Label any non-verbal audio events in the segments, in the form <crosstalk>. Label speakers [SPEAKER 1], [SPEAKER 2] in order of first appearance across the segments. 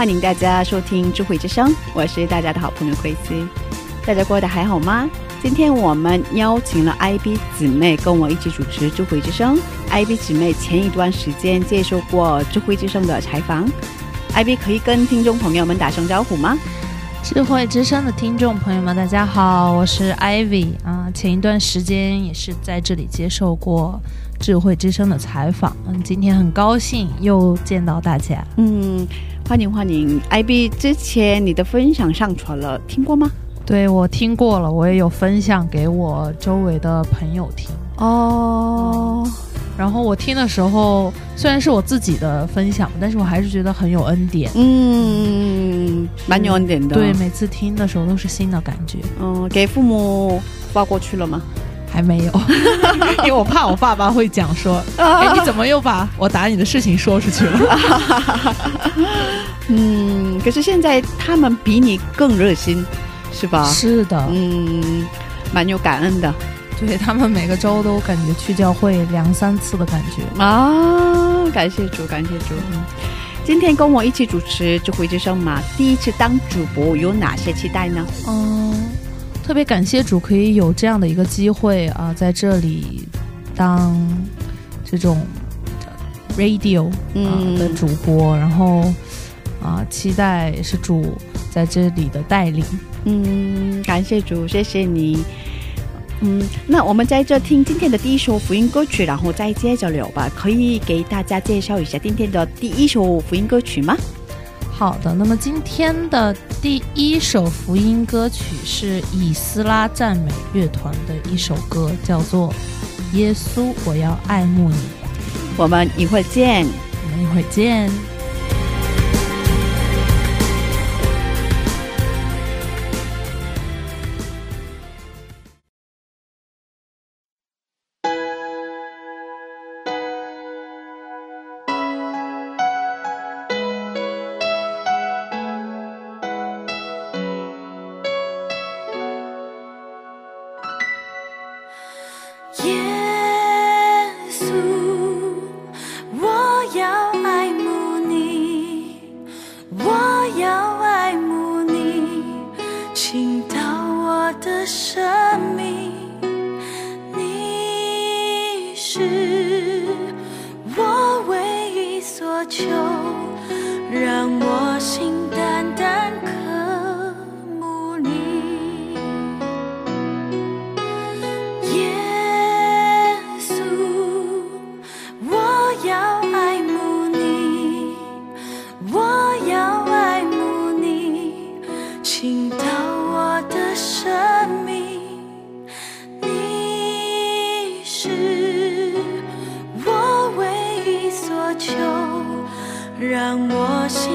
[SPEAKER 1] 欢迎大家收听智慧之声，我是大家的好朋友 Crazy。大家过得还好吗？今天我们邀请了 IB 姊妹跟我一起主持智慧之声。IB 姊妹前一段时间接受过智慧之声的采访，IB 可以跟听众朋友们打声招呼吗？
[SPEAKER 2] 智慧之声的听众朋友们，大家好，我是 Ivy 啊。前一段时间也是在这里接受过智慧之声的采访，嗯，今天很高兴又见到大家。
[SPEAKER 1] 嗯，欢迎欢迎，IB 之前你的分享上传了，听过吗？
[SPEAKER 2] 对我听过了，我也有分享给我周围的朋友听。
[SPEAKER 1] 哦，
[SPEAKER 2] 然后我听的时候，虽然是我自己的分享，但是我还是觉得很有恩典。
[SPEAKER 1] 嗯，蛮有恩典的。
[SPEAKER 2] 对，，每次听的时候都是新的感觉。
[SPEAKER 1] 嗯，给父母发过去了吗？
[SPEAKER 2] 还没有，<laughs> 因为我怕我爸爸会讲说：“哎，你怎么又把我打你的事情说出去了 <laughs>
[SPEAKER 1] 嗯，可是现在他们比你更热心，是？”吧？
[SPEAKER 2] 是的，
[SPEAKER 1] 嗯，蛮有感恩的
[SPEAKER 2] 对他们每个周都感觉去教会两三次的感觉。
[SPEAKER 1] 啊！感谢主，感谢主。今天跟我一起主持智慧之声嘛，第一次当主播有哪些期待呢？
[SPEAKER 2] 嗯，特别感谢主可以有这样的一个机会啊、在这里当这种 radio、
[SPEAKER 1] 嗯
[SPEAKER 2] 的主播，然后啊、期待是主在这里的带领。
[SPEAKER 1] 嗯，感谢主，谢谢你。嗯，那我们在这听今天的第一首福音歌曲，然后再接着聊吧。可以给大家介绍一下今天的第一首福音歌曲吗？
[SPEAKER 2] 好的，那么今天的第一首福音歌曲是以斯拉赞美乐团的一首歌，叫做《耶稣，我要爱慕你》。
[SPEAKER 1] 我们一会儿见。
[SPEAKER 2] 我们一会儿见。
[SPEAKER 3] 请到我的生命。你是我唯一所求，让我心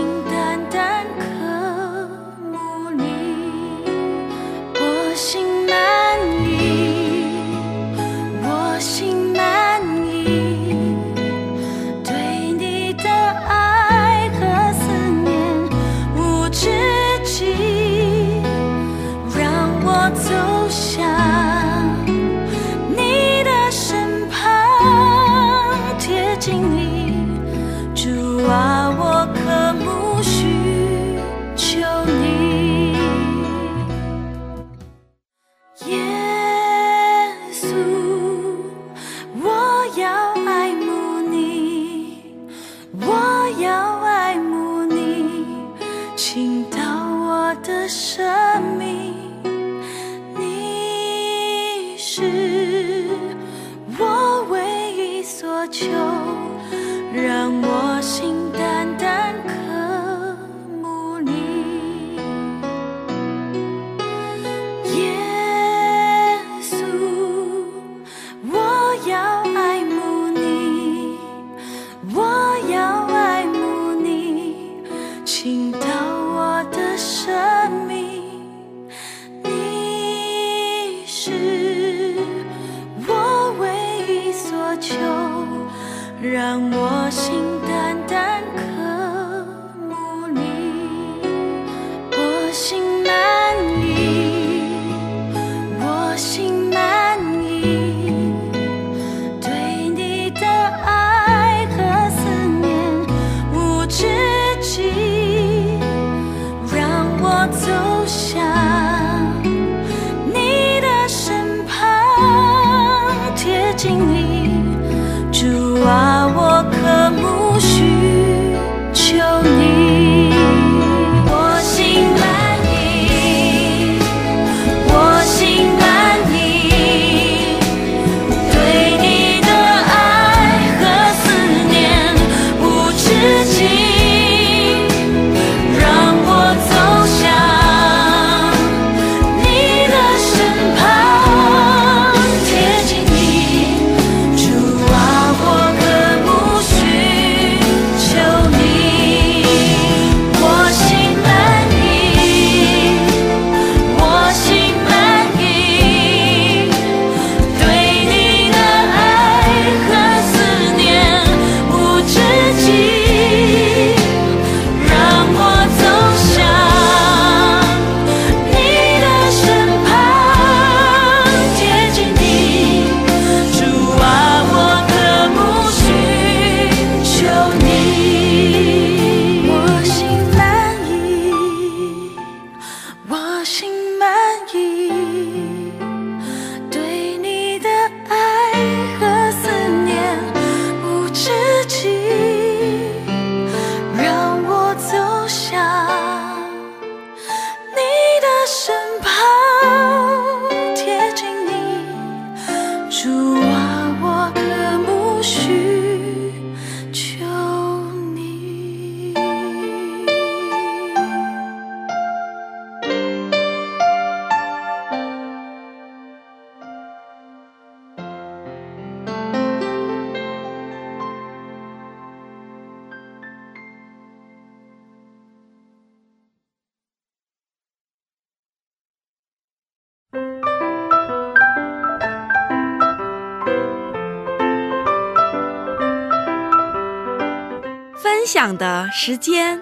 [SPEAKER 3] 主
[SPEAKER 4] 分享的时间。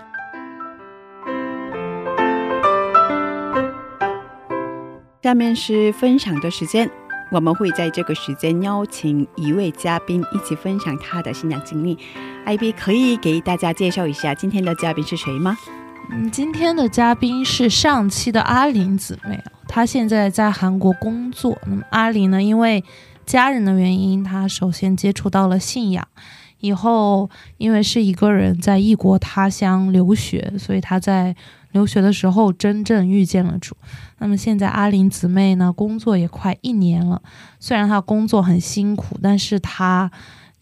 [SPEAKER 1] 下面是分享的时间，我们会在这个时间邀请一位嘉宾一起分享他的信仰经历。IB 可以给大家介绍一下今天的嘉宾是谁吗？
[SPEAKER 2] 嗯，今天的嘉宾是上期的阿林姊妹，她现在在韩国工作。那么阿林呢，因为家人的原因，她首先接触到了信仰，以后因为是一个人在异国他乡留学，所以他在留学的时候真正遇见了主。那么现在阿林姊妹呢，工作也快一年了，虽然她工作很辛苦，但是她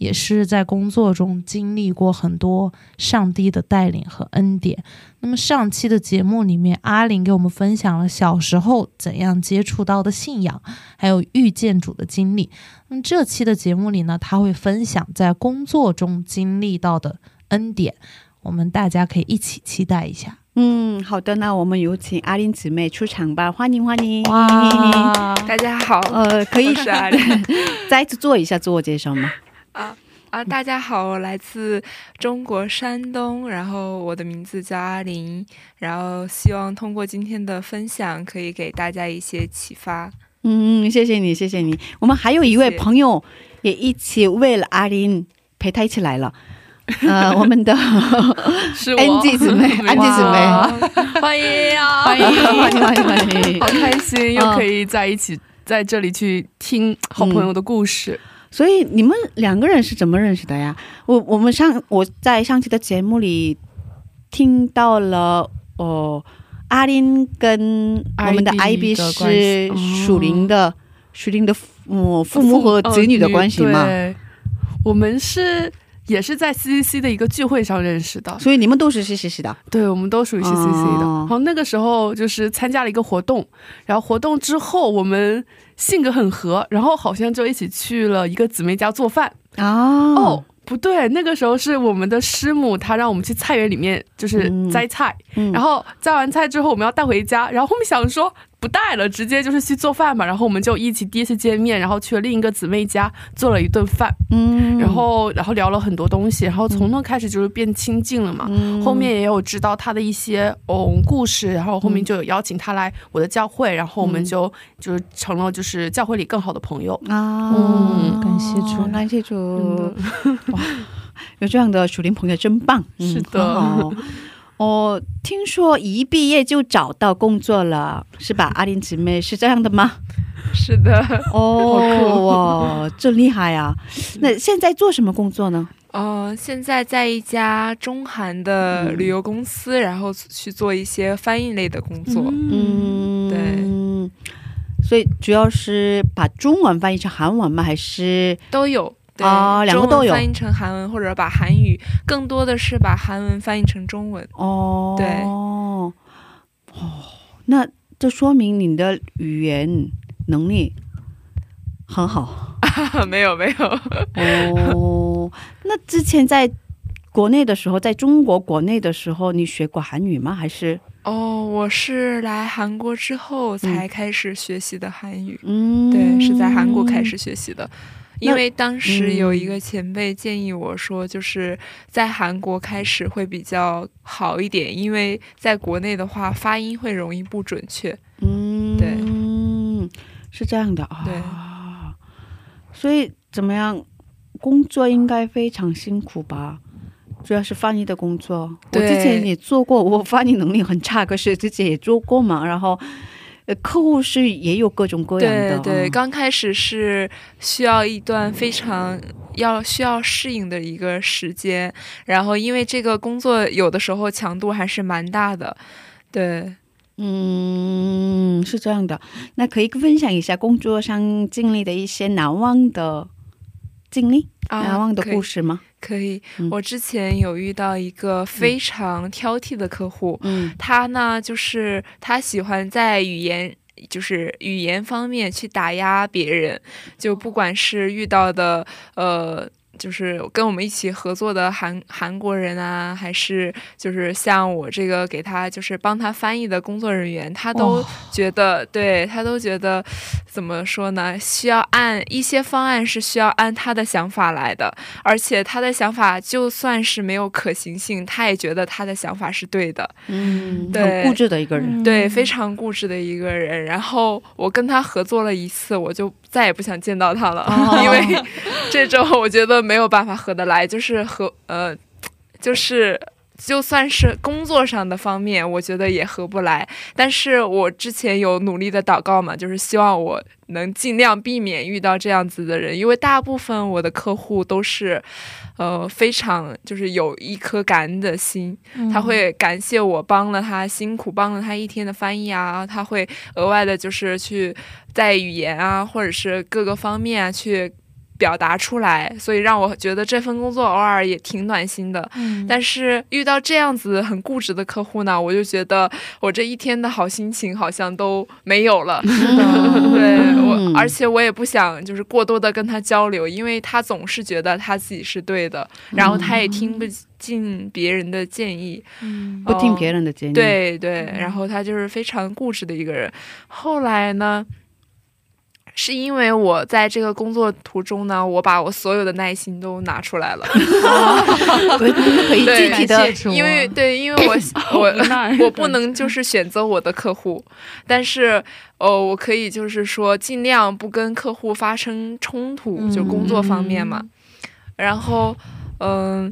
[SPEAKER 2] 也是在工作中经历过很多上帝的带领和恩典。那么上期的节目里面，阿玲给我们分享了小时候怎样接触到的信仰，还有遇见主的经历。那么这期的节目里呢，他会分享在工作中经历到的恩典，我们大家可以一起期待一下。
[SPEAKER 1] 嗯，好的，那我们有请阿玲姊妹出场吧，欢迎欢迎！
[SPEAKER 2] 哇，
[SPEAKER 5] 大家好，
[SPEAKER 1] 呃，可以
[SPEAKER 5] 是阿林 <laughs>
[SPEAKER 1] 再次做一下自我介绍吗？
[SPEAKER 5] 啊啊！大家好，我来自中国山东，然后我的名字叫阿林，然后希望通过今天的分享，可以给大家一些启发。
[SPEAKER 1] 嗯，谢谢你，谢谢你。我们还有一位朋友也一起为了阿林陪他一起来了。呃，我们的 <laughs>
[SPEAKER 6] 是我
[SPEAKER 1] NG 姊妹 <laughs>
[SPEAKER 6] 安
[SPEAKER 1] ，NG 姊妹，<laughs>
[SPEAKER 6] 欢迎啊，
[SPEAKER 1] 欢迎欢迎欢迎欢迎
[SPEAKER 6] 好！开心又可以在一起在这里去听好朋友的故事。
[SPEAKER 1] 所以你们两个人是怎么认识的呀？我我们上我在上期的节目里听到了哦，阿林跟我们的
[SPEAKER 6] IB
[SPEAKER 1] 是属灵的属灵的父父母和子女的关系嘛，
[SPEAKER 6] 对，我们是也是在 CCC 的一个聚会上认识的，
[SPEAKER 1] 所以你们都是 CCC 的。
[SPEAKER 6] 对，我们都属于 CCC 的。
[SPEAKER 1] 哦
[SPEAKER 6] 然后那个时候就是参加了一个活动，然后活动之后我们性格很合，然后好像就一起去了一个姊妹家做饭。
[SPEAKER 1] 哦。
[SPEAKER 6] 哦，不对，那个时候是我们的师母，她让我们去菜园里面就是摘菜，
[SPEAKER 1] 嗯。
[SPEAKER 6] 然后摘完菜之后我们要带回家，然后后面想说不带了，直接就是去做饭吧。然后我们就一起第一次见面，然后去了另一个姊妹家做了一顿饭，
[SPEAKER 1] 嗯。
[SPEAKER 6] 然后然后聊了很多东西，然后从那开始就是变亲近了嘛。
[SPEAKER 1] 嗯。
[SPEAKER 6] 后面也有知道他的一些嗯故事，然后后面就有邀请他来我的教会，然后我们就就是成了就是教会里更好的朋友。
[SPEAKER 1] 啊，
[SPEAKER 6] 嗯。
[SPEAKER 2] 感谢主。
[SPEAKER 1] 感谢主，哇，有这样的属灵朋友真棒，嗯
[SPEAKER 6] 是的
[SPEAKER 1] 哦，听说一毕业就找到工作了，是吧？<laughs> 阿玲姊妹是这样的吗？
[SPEAKER 5] 是的，
[SPEAKER 1] 哦，哇，真厉害啊！那现在做什么工作呢？
[SPEAKER 5] 呃，现在在一家中韩的旅游公司，然后去做一些翻译类的工作。
[SPEAKER 1] 嗯，
[SPEAKER 5] 对，
[SPEAKER 1] 所以主要是把中文翻译成韩文吗？还是
[SPEAKER 5] 都有。对，
[SPEAKER 1] 啊两个都有
[SPEAKER 5] 翻译成韩文，或者把韩语，更多的是把韩文翻译成中文。
[SPEAKER 1] 哦，
[SPEAKER 5] 对
[SPEAKER 1] 哦，那这说明你的语言能力很好 <laughs>
[SPEAKER 5] 没有没有，
[SPEAKER 1] 哦。那之前在国内的时候，在中国国内的时候，你学过韩语吗？还是
[SPEAKER 5] 哦，我是来韩国之后才开始学习的韩语。
[SPEAKER 1] 嗯，
[SPEAKER 5] 对，是在韩国开始学习的。
[SPEAKER 1] 那
[SPEAKER 5] 因为当时有一
[SPEAKER 1] 嗯
[SPEAKER 5] 个前辈建议我说，就是在韩国开始会比较好一点，因为在国内的话发音会容易不准确。
[SPEAKER 1] 嗯，
[SPEAKER 5] 对，
[SPEAKER 1] 是这样的啊。
[SPEAKER 5] 对
[SPEAKER 1] 所以怎么样？工作应该非常辛苦吧？主要是翻译的工作，我之前也做过，我翻译能力很差，可是之前也做过嘛。然后，呃，客户是也有各种各样的，
[SPEAKER 5] 对对，
[SPEAKER 1] 嗯
[SPEAKER 5] 刚开始是需要一段非常要需要适应的一个时间，然后因为这个工作有的时候强度还是蛮大的，对。
[SPEAKER 1] 嗯，是这样的。那可以分享一下工作上经历的一些难忘的经历、难忘的故
[SPEAKER 5] 事。
[SPEAKER 1] 事吗？
[SPEAKER 5] 可以，
[SPEAKER 1] 嗯。
[SPEAKER 5] 我之前有遇到一个非常挑剔的客户，
[SPEAKER 1] 嗯。
[SPEAKER 5] 他呢就是他喜欢在语言。就是语言方面去打压别人，就不管是遇到的呃，就是跟我们一起合作的韩韩国人啊，还是就是像我这个给他就是帮他翻译的工作人员，他都
[SPEAKER 1] 哦
[SPEAKER 5] 觉得，对他都觉得怎么说呢？需要按一些方案是需要按他的想法来的，而且他的想法就算是没有可行性，他也觉得他的想法是对的。
[SPEAKER 1] 嗯，
[SPEAKER 5] 对
[SPEAKER 1] 很固执的一个人。
[SPEAKER 5] 对，非常固执的一个人。然后我跟他合作了一次，我就再也不想见到他了，
[SPEAKER 1] 哦 <laughs>
[SPEAKER 5] 因为这种我觉得没有办法合得来，就是合呃，就是。就算是工作上的方面，我觉得也合不来。但是我之前有努力的祷告嘛，就是希望我能尽量避免遇到这样子的人，因为大部分我的客户都是，呃，非常就是有一颗感恩的心，他会感谢我帮了他辛苦帮了他一天的翻译啊，他会额外的就是去在语言啊或者是各个方面啊去表达出来，所以让我觉得这份工作偶尔也挺暖心的。
[SPEAKER 2] 嗯
[SPEAKER 5] 但是遇到这样子很固执的客户呢，我就觉得我这一天的好心情好像都没有了。<laughs> 对我，而且我也不想就是过多的跟他交流，因为他总是觉得他自己是对的，然后他也听不进别人的建议。
[SPEAKER 2] 嗯
[SPEAKER 1] 不听别人的建议。，
[SPEAKER 5] 对对，然后他就是非常固执的一个人。后来呢，是因为我在这个工作途中呢，我把我所有的耐心都拿出来了，<laughs>
[SPEAKER 1] 可以
[SPEAKER 5] 对
[SPEAKER 1] 具体的
[SPEAKER 5] 因为对，因为我 <laughs> 我 <laughs> 我不能就是选择我的客户，但是呃，我可以就是说尽量不跟客户发生冲突，就工作方面嘛。然后嗯、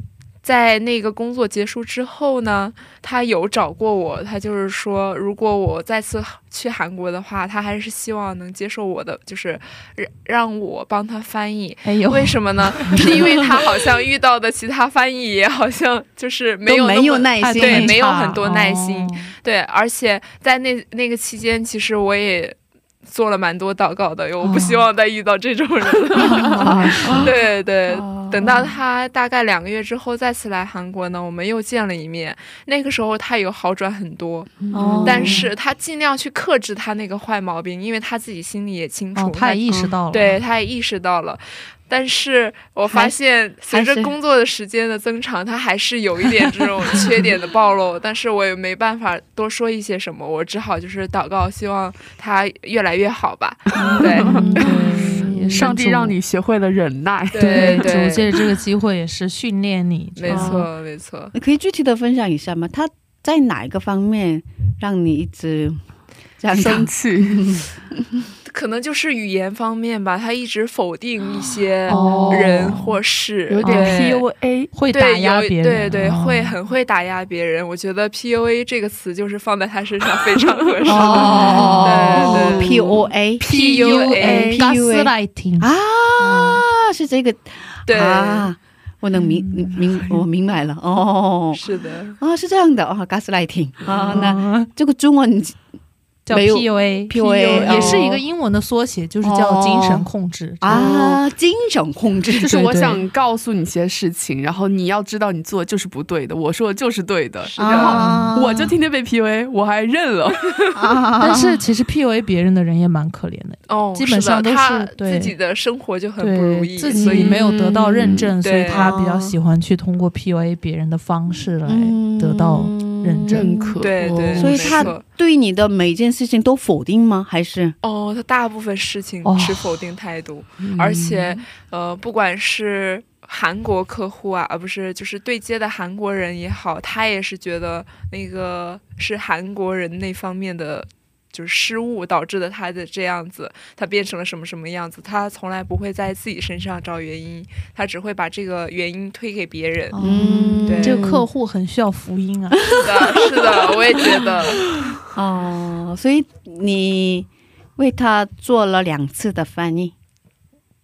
[SPEAKER 5] 在那个工作结束之后呢，他有找过我，他就是说，如果我再次去韩国的话，他还是希望能接受我的，就是让让我帮他翻译。
[SPEAKER 2] 哎呦，
[SPEAKER 5] 为什么呢？<laughs> 是因为他好像遇到的其他翻译也好像就是没有
[SPEAKER 1] 没
[SPEAKER 5] 那么
[SPEAKER 1] 有耐心，
[SPEAKER 5] 对没有很多耐心
[SPEAKER 2] 哦
[SPEAKER 5] 对，而且在那那个期间，其实我也做了蛮多祷告的，我不希望再遇到这种人了。<laughs> <laughs> 对对，等到他大概两个月之后再次来韩国呢，我们又见了一面。那个时候他有好转很多，但是他尽量去克制他那个坏毛病，因为他自己心里也清楚，
[SPEAKER 2] 哦，他也意识到了，
[SPEAKER 5] 对，他也意识到了。但是我发现随着工作的时间的增长，他还是有一点这种 <laughs> 缺点的暴露，但是我也没办法多说一些什么，我只好就是祷告，希望他越来越好吧。对 <laughs> <laughs>
[SPEAKER 6] 上帝让你学会了忍耐。
[SPEAKER 5] 对
[SPEAKER 2] 对
[SPEAKER 5] 对，
[SPEAKER 2] 借着这个机会也是训练你，
[SPEAKER 5] 没错没错。
[SPEAKER 1] 你可以具体的分享一下吗？他在哪一个方面让你一直这样
[SPEAKER 6] 生气，
[SPEAKER 5] 可能就是语言方面吧，他一直否定一些
[SPEAKER 2] 哦。
[SPEAKER 5] 人或事，
[SPEAKER 6] 有点 PUA。
[SPEAKER 2] 会打
[SPEAKER 5] 对，有
[SPEAKER 2] 压别人，
[SPEAKER 5] 对对，
[SPEAKER 2] 哦。
[SPEAKER 5] 会很会打压别人。我觉得 PUA 这个词就是放在他身上非常合适。
[SPEAKER 1] 哦。<laughs>
[SPEAKER 5] 对对
[SPEAKER 2] ，PUA，PUA，gaslighting
[SPEAKER 1] 啊，是这个
[SPEAKER 5] 对，
[SPEAKER 1] 啊，我能明明我明白了哦。
[SPEAKER 5] 是的，
[SPEAKER 1] 啊，是这样的哦，gaslighting 啊，那
[SPEAKER 2] 嗯
[SPEAKER 1] 这个中文
[SPEAKER 2] 叫 PUA
[SPEAKER 1] PUA
[SPEAKER 2] 也是一
[SPEAKER 1] 哦。
[SPEAKER 2] 个英文的缩写，就是叫精神控制。
[SPEAKER 1] 啊，精神控制
[SPEAKER 6] 就是我想告诉你些事情，然后你要知道你做就是不对的，我说的就是对的，然后
[SPEAKER 1] 啊。
[SPEAKER 6] 我就天天被 PUA，我还认了。
[SPEAKER 1] 啊，<laughs>
[SPEAKER 2] 但是其实 PUA 别人的人也蛮可怜的，
[SPEAKER 5] 哦，
[SPEAKER 2] 基本上
[SPEAKER 5] 他自己的生活就很不如意，
[SPEAKER 2] 自己没有得到认证，所以他比较喜欢去通过 PUA 别人的方式来得到认
[SPEAKER 6] 可。
[SPEAKER 5] 对对，
[SPEAKER 1] 所以他对你的每件事情都否定吗？还是？
[SPEAKER 5] 哦，他大部分事情
[SPEAKER 2] 哦。
[SPEAKER 5] 持否定态度，而且呃，不管是韩国客户啊，而不是就是对接的韩国人也好，他也是觉得那个是韩国人那方面的。就是失误导致的他的这样子，他变成了什么什么样子，他从来不会在自己身上找原因，他只会把这个原因推给别人。
[SPEAKER 2] 嗯，
[SPEAKER 5] 对
[SPEAKER 2] 这个客户很需要福音啊。
[SPEAKER 5] 是的，是的，我也觉得。<laughs>
[SPEAKER 1] 哦，所以你为他做了两次的翻译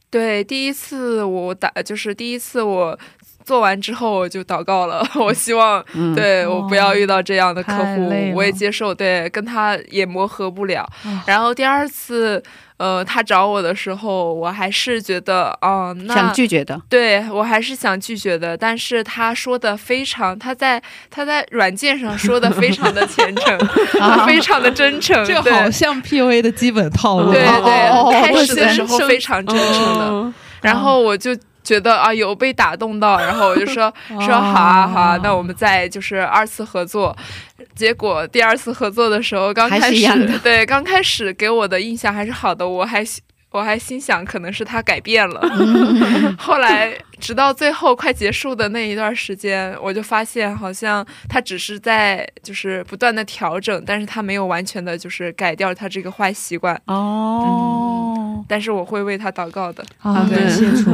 [SPEAKER 5] 对，第一次我打就是第一次我做完之后我就祷告了，<laughs> 我希望
[SPEAKER 1] 嗯，
[SPEAKER 5] 对我不要遇到这样的客户我也接受，对，跟他也磨合不了。
[SPEAKER 2] 啊。
[SPEAKER 5] 然后第二次，呃，他找我的时候，我还是觉得，哦、那
[SPEAKER 1] 想拒绝的。
[SPEAKER 5] 对我还是想拒绝的，但是他说的非常，他在他在软件上说的非常的虔诚，他 <laughs> 非常的真诚，
[SPEAKER 2] 这好像 PUA 的基本套路。
[SPEAKER 5] 对对，
[SPEAKER 1] 哦
[SPEAKER 5] 开始的时候非常真诚的，
[SPEAKER 6] 嗯
[SPEAKER 5] 然后我就觉得啊有被打动到，然后我就说 <laughs> <laughs> 说好啊好啊，那我们再就是二次合作。结果第二次合作的时候，刚开始对刚开始给我的印象还是好的，我还我还心想可能是他改变了。<laughs> 后来直到最后快结束的那一段时间，我就发现好像他只是在就是不断的调整，但是他没有完全的就是改掉他这个坏习惯。
[SPEAKER 1] 哦，
[SPEAKER 5] 但是我会为他祷告的。
[SPEAKER 2] 啊，
[SPEAKER 5] 对
[SPEAKER 2] 感 <laughs> 谢主。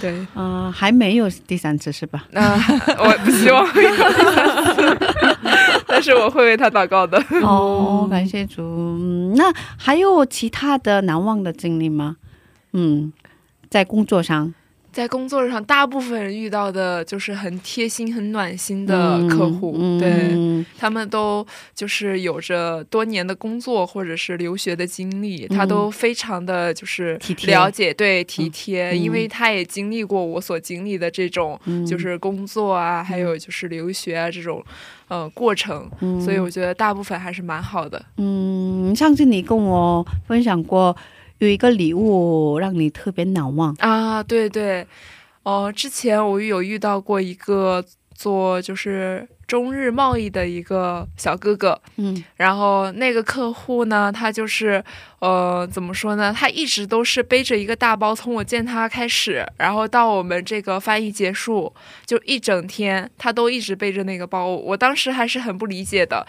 [SPEAKER 5] 对，
[SPEAKER 1] 啊、还没有第三次是吧？
[SPEAKER 5] 那、我不希望会有第三次，但是我会为他祷告的。
[SPEAKER 1] 哦，感谢主。嗯那还有其他的难忘的经历吗？嗯，在工作上
[SPEAKER 5] 在工作上，大部分人遇到的就是很贴心、很暖心的客户，
[SPEAKER 1] 嗯
[SPEAKER 5] 对
[SPEAKER 1] 嗯
[SPEAKER 5] 他们都就是有着多年的工作或者是留学的经历，他都非常的就是了解，对体贴，
[SPEAKER 1] 嗯
[SPEAKER 5] 因为他也经历过我所经历的这种
[SPEAKER 1] 嗯
[SPEAKER 5] 就是工作啊，还有就是留学啊这种呃过程，
[SPEAKER 1] 嗯
[SPEAKER 5] 所以我觉得大部分还是蛮好的。
[SPEAKER 1] 嗯，上次你跟我分享过有一个礼物让你特别难忘，
[SPEAKER 5] 啊，对对，哦、之前我有遇到过一个做就是中日贸易的一个小哥哥，
[SPEAKER 1] 嗯。
[SPEAKER 5] 然后那个客户呢，他就是呃，怎么说呢？他一直都是背着一个大包，从我见他开始，然后到我们这个翻译结束，就一整天，他都一直背着那个包。我当时还是很不理解的，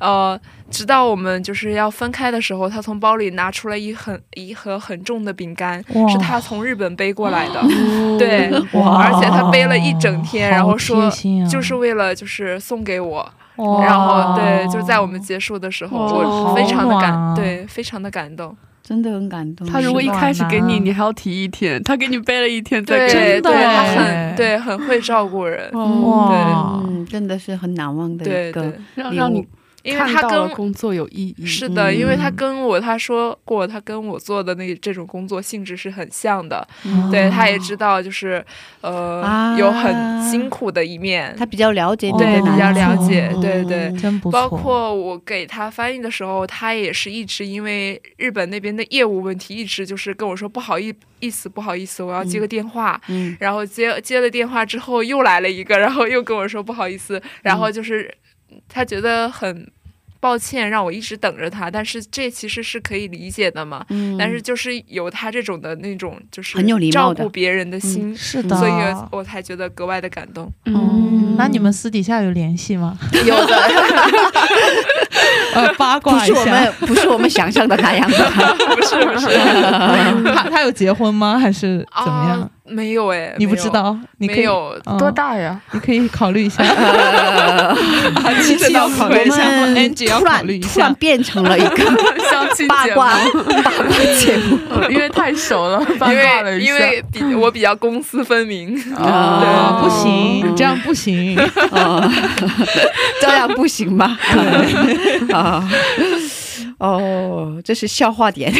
[SPEAKER 5] 呃，直到我们就是要分开的时候，他从包里拿出了一很一盒很重的饼干，是他从日本背过来的。
[SPEAKER 1] 哦
[SPEAKER 5] 对，而且他背了一整天，然后说就是为了就是送给我。然后对，就在我们结束的时候，
[SPEAKER 6] 哦
[SPEAKER 5] 我非常的感，对，非常的感动。
[SPEAKER 1] 真的很感动。
[SPEAKER 6] 他如果一开始给你，你还要提一天，他给你背了一天再
[SPEAKER 5] 对
[SPEAKER 6] 给你。
[SPEAKER 2] 真的
[SPEAKER 5] 对，他很对，很会照顾人。
[SPEAKER 6] 哦，
[SPEAKER 2] 哇，
[SPEAKER 1] 嗯，真的是很难忘的一个
[SPEAKER 5] 对对，
[SPEAKER 6] 让让你看
[SPEAKER 5] 因为他跟
[SPEAKER 6] 工作有意义。
[SPEAKER 5] 是的，因为他
[SPEAKER 1] 嗯
[SPEAKER 5] 跟我他说过，他跟我做的那这种工作性质是很像的。
[SPEAKER 1] 嗯
[SPEAKER 5] 对，他也知道，就是呃，
[SPEAKER 1] 啊
[SPEAKER 5] 有很辛苦的一面。
[SPEAKER 1] 他比较了解你
[SPEAKER 5] 对比较了解
[SPEAKER 1] 嗯
[SPEAKER 5] 对对
[SPEAKER 2] 真不错。
[SPEAKER 5] 包括我给他翻译的时候，他也是一直因为日本那边的业务问题，一直就是跟我说不好意意思，不好意思，我要接个电话。
[SPEAKER 1] 嗯
[SPEAKER 5] 然后接接了电话之后，又来了一个，然后又跟我说不好意思，然后就是他觉得很抱歉，让我一直等着他，但是这其实是可以理解的嘛。
[SPEAKER 1] 嗯
[SPEAKER 5] 但是就是有他这种的那种，就是
[SPEAKER 1] 很有礼貌的
[SPEAKER 5] 照顾别人的心，
[SPEAKER 2] 是的，
[SPEAKER 5] 所以我才觉得格外的感动。
[SPEAKER 2] 嗯，那你们私底下有联系吗？
[SPEAKER 5] 有的，<laughs> <laughs>
[SPEAKER 2] 呃，八卦一下
[SPEAKER 1] 是我们，不是我们想象的那样的。<laughs>
[SPEAKER 5] 不是不是 <laughs>
[SPEAKER 2] 他他有结婚吗？还是怎么样？
[SPEAKER 5] 啊？没有哎，
[SPEAKER 2] 你不知道？你可以
[SPEAKER 5] 没有，
[SPEAKER 2] 嗯
[SPEAKER 6] 多大呀？
[SPEAKER 2] 你可以考虑一下。
[SPEAKER 5] 七
[SPEAKER 2] 七要考虑一下
[SPEAKER 1] 突然
[SPEAKER 2] 考虑一
[SPEAKER 1] 突然。变成了一个
[SPEAKER 6] 相亲节目
[SPEAKER 1] 八卦八卦节目。
[SPEAKER 6] 因为太熟了，八
[SPEAKER 5] 因
[SPEAKER 6] 卦了一下。
[SPEAKER 5] 为因为比我比较公私分明，
[SPEAKER 2] 啊，
[SPEAKER 1] 对
[SPEAKER 2] 不行，这样不行。
[SPEAKER 1] 哦，这样不行吗？<laughs> 啊，哦，这是笑话点。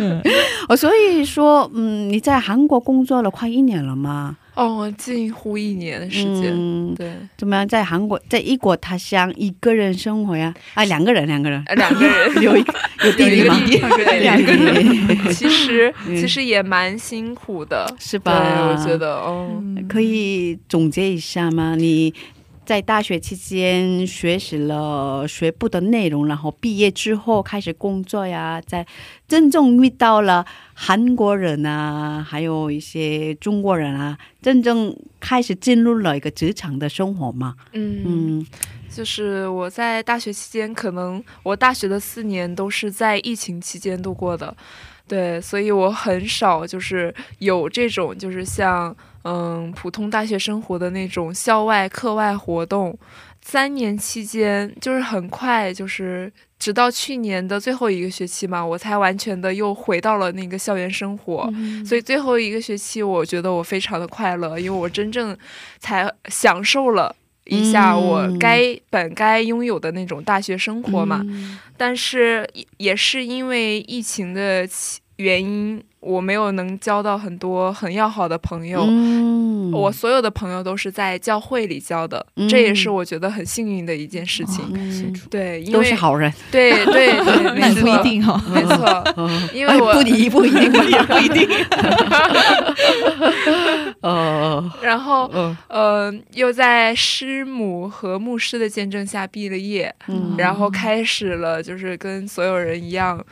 [SPEAKER 1] <laughs> 哦，所以说，嗯，你在韩国工作了快一年了吗？
[SPEAKER 5] 哦，近乎一年的时间，
[SPEAKER 1] 嗯，
[SPEAKER 5] 对，
[SPEAKER 1] 怎么样？在韩国，在异国他乡一个人生活呀？啊，两个人，两个人，
[SPEAKER 5] 呃两个人 <laughs>
[SPEAKER 1] 有一个有弟弟吗？
[SPEAKER 5] 对
[SPEAKER 1] 两个人
[SPEAKER 5] 其实
[SPEAKER 1] 嗯
[SPEAKER 5] 其实也蛮辛苦的，
[SPEAKER 1] 是吧？
[SPEAKER 5] 我觉得，哦，
[SPEAKER 1] 可以总结一下吗？你在大学期间学习了学部的内容，然后毕业之后开始工作呀，在真正遇到了韩国人啊，还有一些中国人啊，真正开始进入了一个职场的生活嘛。
[SPEAKER 5] 嗯，
[SPEAKER 1] 嗯
[SPEAKER 5] 就是我在大学期间，可能我大学的四年都是在疫情期间度过的，对，所以我很少就是有这种就是像嗯普通大学生活的那种校外课外活动。三年期间，就是很快，就是直到去年的最后一个学期嘛，我才完全的又回到了那个校园生活。所以最后一个学期，我觉得我非常的快乐，因为我真正才享受了一下我
[SPEAKER 1] 嗯
[SPEAKER 5] 该、本该拥有的那种大学生活嘛。
[SPEAKER 6] 嗯
[SPEAKER 5] 但是也也是因为疫情的起原因，我没有能交到很多很要好的朋友。
[SPEAKER 1] 嗯
[SPEAKER 5] 我所有的朋友都是在教会里交的，
[SPEAKER 1] 嗯
[SPEAKER 5] 这也是我觉得很幸运的一件事情。
[SPEAKER 1] 嗯
[SPEAKER 5] 对，因
[SPEAKER 1] 都
[SPEAKER 5] 为
[SPEAKER 1] 是好人，
[SPEAKER 5] 对 <laughs> 对对，<laughs>
[SPEAKER 2] 不一
[SPEAKER 5] 错，
[SPEAKER 2] 定哦。
[SPEAKER 5] 没错，
[SPEAKER 1] 嗯 <laughs>
[SPEAKER 5] 因为我
[SPEAKER 1] 不一不一定不一定。哦，
[SPEAKER 5] 然后
[SPEAKER 1] 嗯
[SPEAKER 5] 呃，又在师母和牧师的见证下毕了业，
[SPEAKER 1] 嗯
[SPEAKER 5] 然后开始了就是跟所有人一样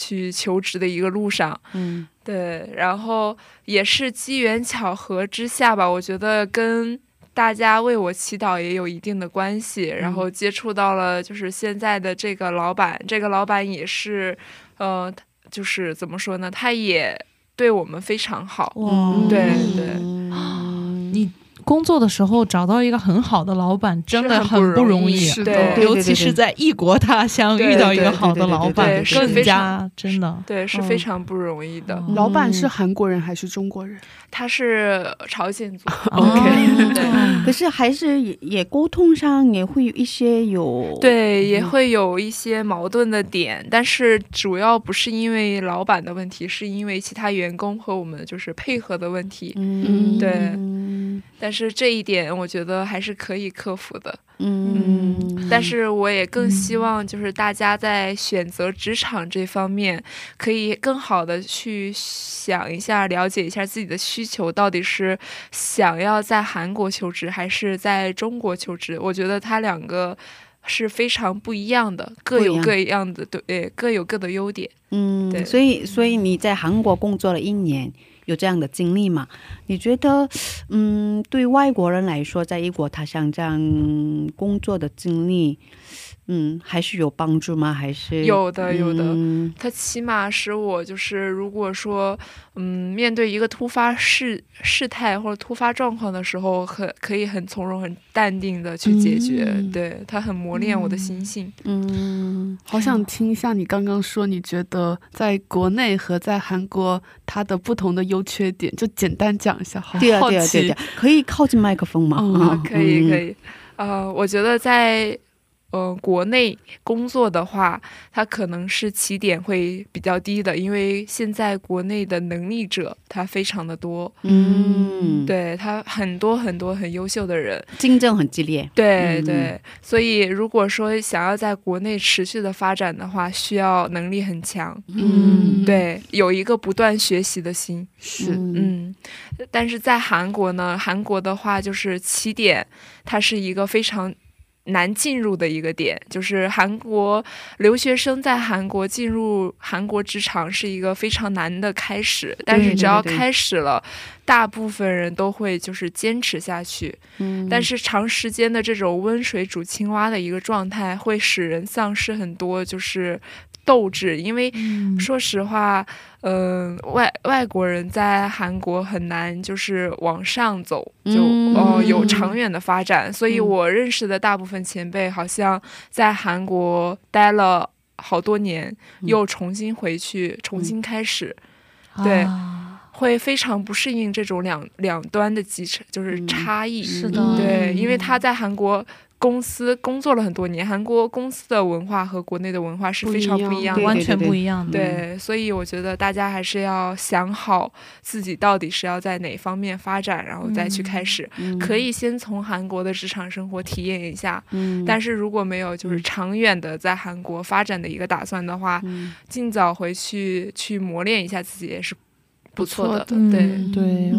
[SPEAKER 5] 去求职的一个路上。
[SPEAKER 1] 嗯
[SPEAKER 5] 对，然后也是机缘巧合之下吧，我觉得跟大家为我祈祷也有一定的关系。然后接触到了就是现在的这个老板，这个老板也是，呃，就是怎么说呢，他也对我们非常好。
[SPEAKER 2] 哇，
[SPEAKER 5] 对对
[SPEAKER 1] 嗯
[SPEAKER 2] 你工作的时候找到一个很好的老板，真的
[SPEAKER 5] 很不
[SPEAKER 2] 不容
[SPEAKER 5] 容易。
[SPEAKER 6] 是的。
[SPEAKER 5] 对
[SPEAKER 2] 尤其是在异国他乡遇到一个好的老板，更加真的。
[SPEAKER 5] 对，是非常不容易的。
[SPEAKER 6] 老板是韩国人还是中国人？
[SPEAKER 5] 他是朝鲜族
[SPEAKER 2] ，OK，
[SPEAKER 5] 对。
[SPEAKER 1] 可是还是也也沟通上也会有一些有
[SPEAKER 5] 对，也会有一些矛盾的点，但是主要不是因为老板的问题，是因为其他员工和我们就是配合的问题。
[SPEAKER 1] 嗯。
[SPEAKER 5] 对。
[SPEAKER 1] 嗯。
[SPEAKER 5] 但是这一点我觉得还是可以克服的。
[SPEAKER 1] 嗯，
[SPEAKER 5] 但是我也更希望就是大家在选择职场这方面，可以更好的去想一下，了解一下自己的需求到底是想要在韩国求职还是在中国求职。我觉得它两个是非常不一样的，各有各样的对，各有各的优点。
[SPEAKER 1] 嗯，
[SPEAKER 5] 对
[SPEAKER 1] 所以所以你在韩国工作了一年，有这样的经历嘛？你觉得，嗯，对外国人来说，在异国他乡这样工作的经历，嗯，还是有帮助吗？还是
[SPEAKER 5] 有的，有的。
[SPEAKER 1] 嗯
[SPEAKER 5] 它起码使我就是，如果说，嗯，面对一个突发事事态或者突发状况的时候，很可以很从容、很淡定的去解决。
[SPEAKER 6] 嗯
[SPEAKER 5] 对，它很磨练我的心性。
[SPEAKER 1] 嗯
[SPEAKER 6] 好想听一下你刚刚说，你觉得在国内和在韩国它的不同的优缺点，就简单讲一下，好
[SPEAKER 1] 对对啊，对。可以靠近麦克风吗？
[SPEAKER 5] 啊，可以，可。
[SPEAKER 1] 嗯
[SPEAKER 5] 以。呃，我觉得在呃国内工作的话，他可能是起点会比较低的，因为现在国内的能力者他非常的多，
[SPEAKER 1] 嗯，，
[SPEAKER 5] 对他很多很多很优秀的人，
[SPEAKER 1] 竞争很激烈。嗯
[SPEAKER 5] 对对，所以如果说想要在国内持续的发展的话，需要能力很强，
[SPEAKER 1] 嗯，
[SPEAKER 5] 对，有一个不断学习的心。
[SPEAKER 1] 是，
[SPEAKER 5] 嗯，但是在韩国呢，韩国的话就是起点，它是一个非常难进入的一个点，就是韩国留学生在韩国进入韩国职场是一个非常难的开始，但是只要开始了，大部分人都会就是坚持下去。
[SPEAKER 1] 嗯
[SPEAKER 5] 但是长时间的这种温水煮青蛙的一个状态，会使人丧失很多就是斗志，因为
[SPEAKER 2] 嗯。
[SPEAKER 5] 说实话，嗯、外外国人在韩国很难就是往上走，就
[SPEAKER 1] 嗯。
[SPEAKER 5] 呃有长远的发展。所以
[SPEAKER 1] 嗯。
[SPEAKER 5] 我认识的大部分前辈，好像在韩国待了好多年，
[SPEAKER 1] 嗯。
[SPEAKER 5] 又重新回去，重新开始。对
[SPEAKER 2] 啊
[SPEAKER 5] 会非常不适应这种两两端的基础，就是
[SPEAKER 1] 嗯。
[SPEAKER 5] 差异。
[SPEAKER 2] 是的
[SPEAKER 5] 对，
[SPEAKER 2] 嗯
[SPEAKER 5] 因为他在韩国公司工作了很多年，韩国公司的文化和国内的文化是非常不一样的。
[SPEAKER 2] 完全不一样的。
[SPEAKER 5] 对，所以我觉得大家还是要想好自己到底是要在哪方面发展，然后再去开始。
[SPEAKER 1] 嗯
[SPEAKER 5] 可以先从韩国的职场生活体验一下，
[SPEAKER 1] 嗯
[SPEAKER 5] 但是如果没有就是
[SPEAKER 1] 嗯
[SPEAKER 5] 长远的在韩国发展的一个打算的话，
[SPEAKER 1] 嗯
[SPEAKER 5] 尽早回去去磨练一下自己也是不错的。对，
[SPEAKER 2] 嗯对，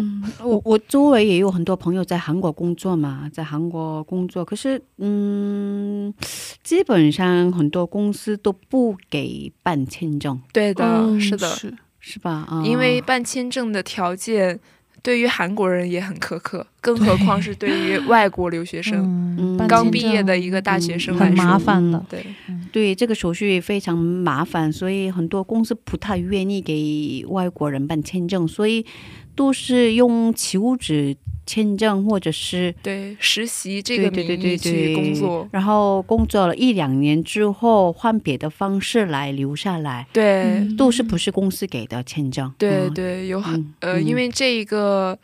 [SPEAKER 1] 我我周围也有很多朋友在韩国工作嘛，在韩国工作，可是嗯，基本上很多公司都不给办签证，
[SPEAKER 5] 对的，
[SPEAKER 6] 嗯
[SPEAKER 5] 是的，
[SPEAKER 6] 是
[SPEAKER 1] 是吧？啊
[SPEAKER 5] 因为办签证的条件对于韩国人也很苛刻，更何况是对于 <laughs> 外国留学生。刚毕业的一个大学生
[SPEAKER 1] 嗯
[SPEAKER 5] 来说，
[SPEAKER 2] 很麻烦了。
[SPEAKER 5] 对，
[SPEAKER 1] 对这个手续非常麻烦，所以很多公司不太愿意给外国人办签证，所以都是用求职签证或者是
[SPEAKER 5] 对，实习这个
[SPEAKER 1] 对对对
[SPEAKER 5] 名义去
[SPEAKER 1] 对。
[SPEAKER 5] 工作，
[SPEAKER 1] 然后工作了一两年之后换别的方式来留下来，
[SPEAKER 5] 对，
[SPEAKER 2] 嗯。
[SPEAKER 1] 都是不是公司给的签证？嗯。
[SPEAKER 5] 对对，有很、
[SPEAKER 1] 嗯
[SPEAKER 5] 呃，
[SPEAKER 1] 嗯。
[SPEAKER 5] 因为这一个。嗯，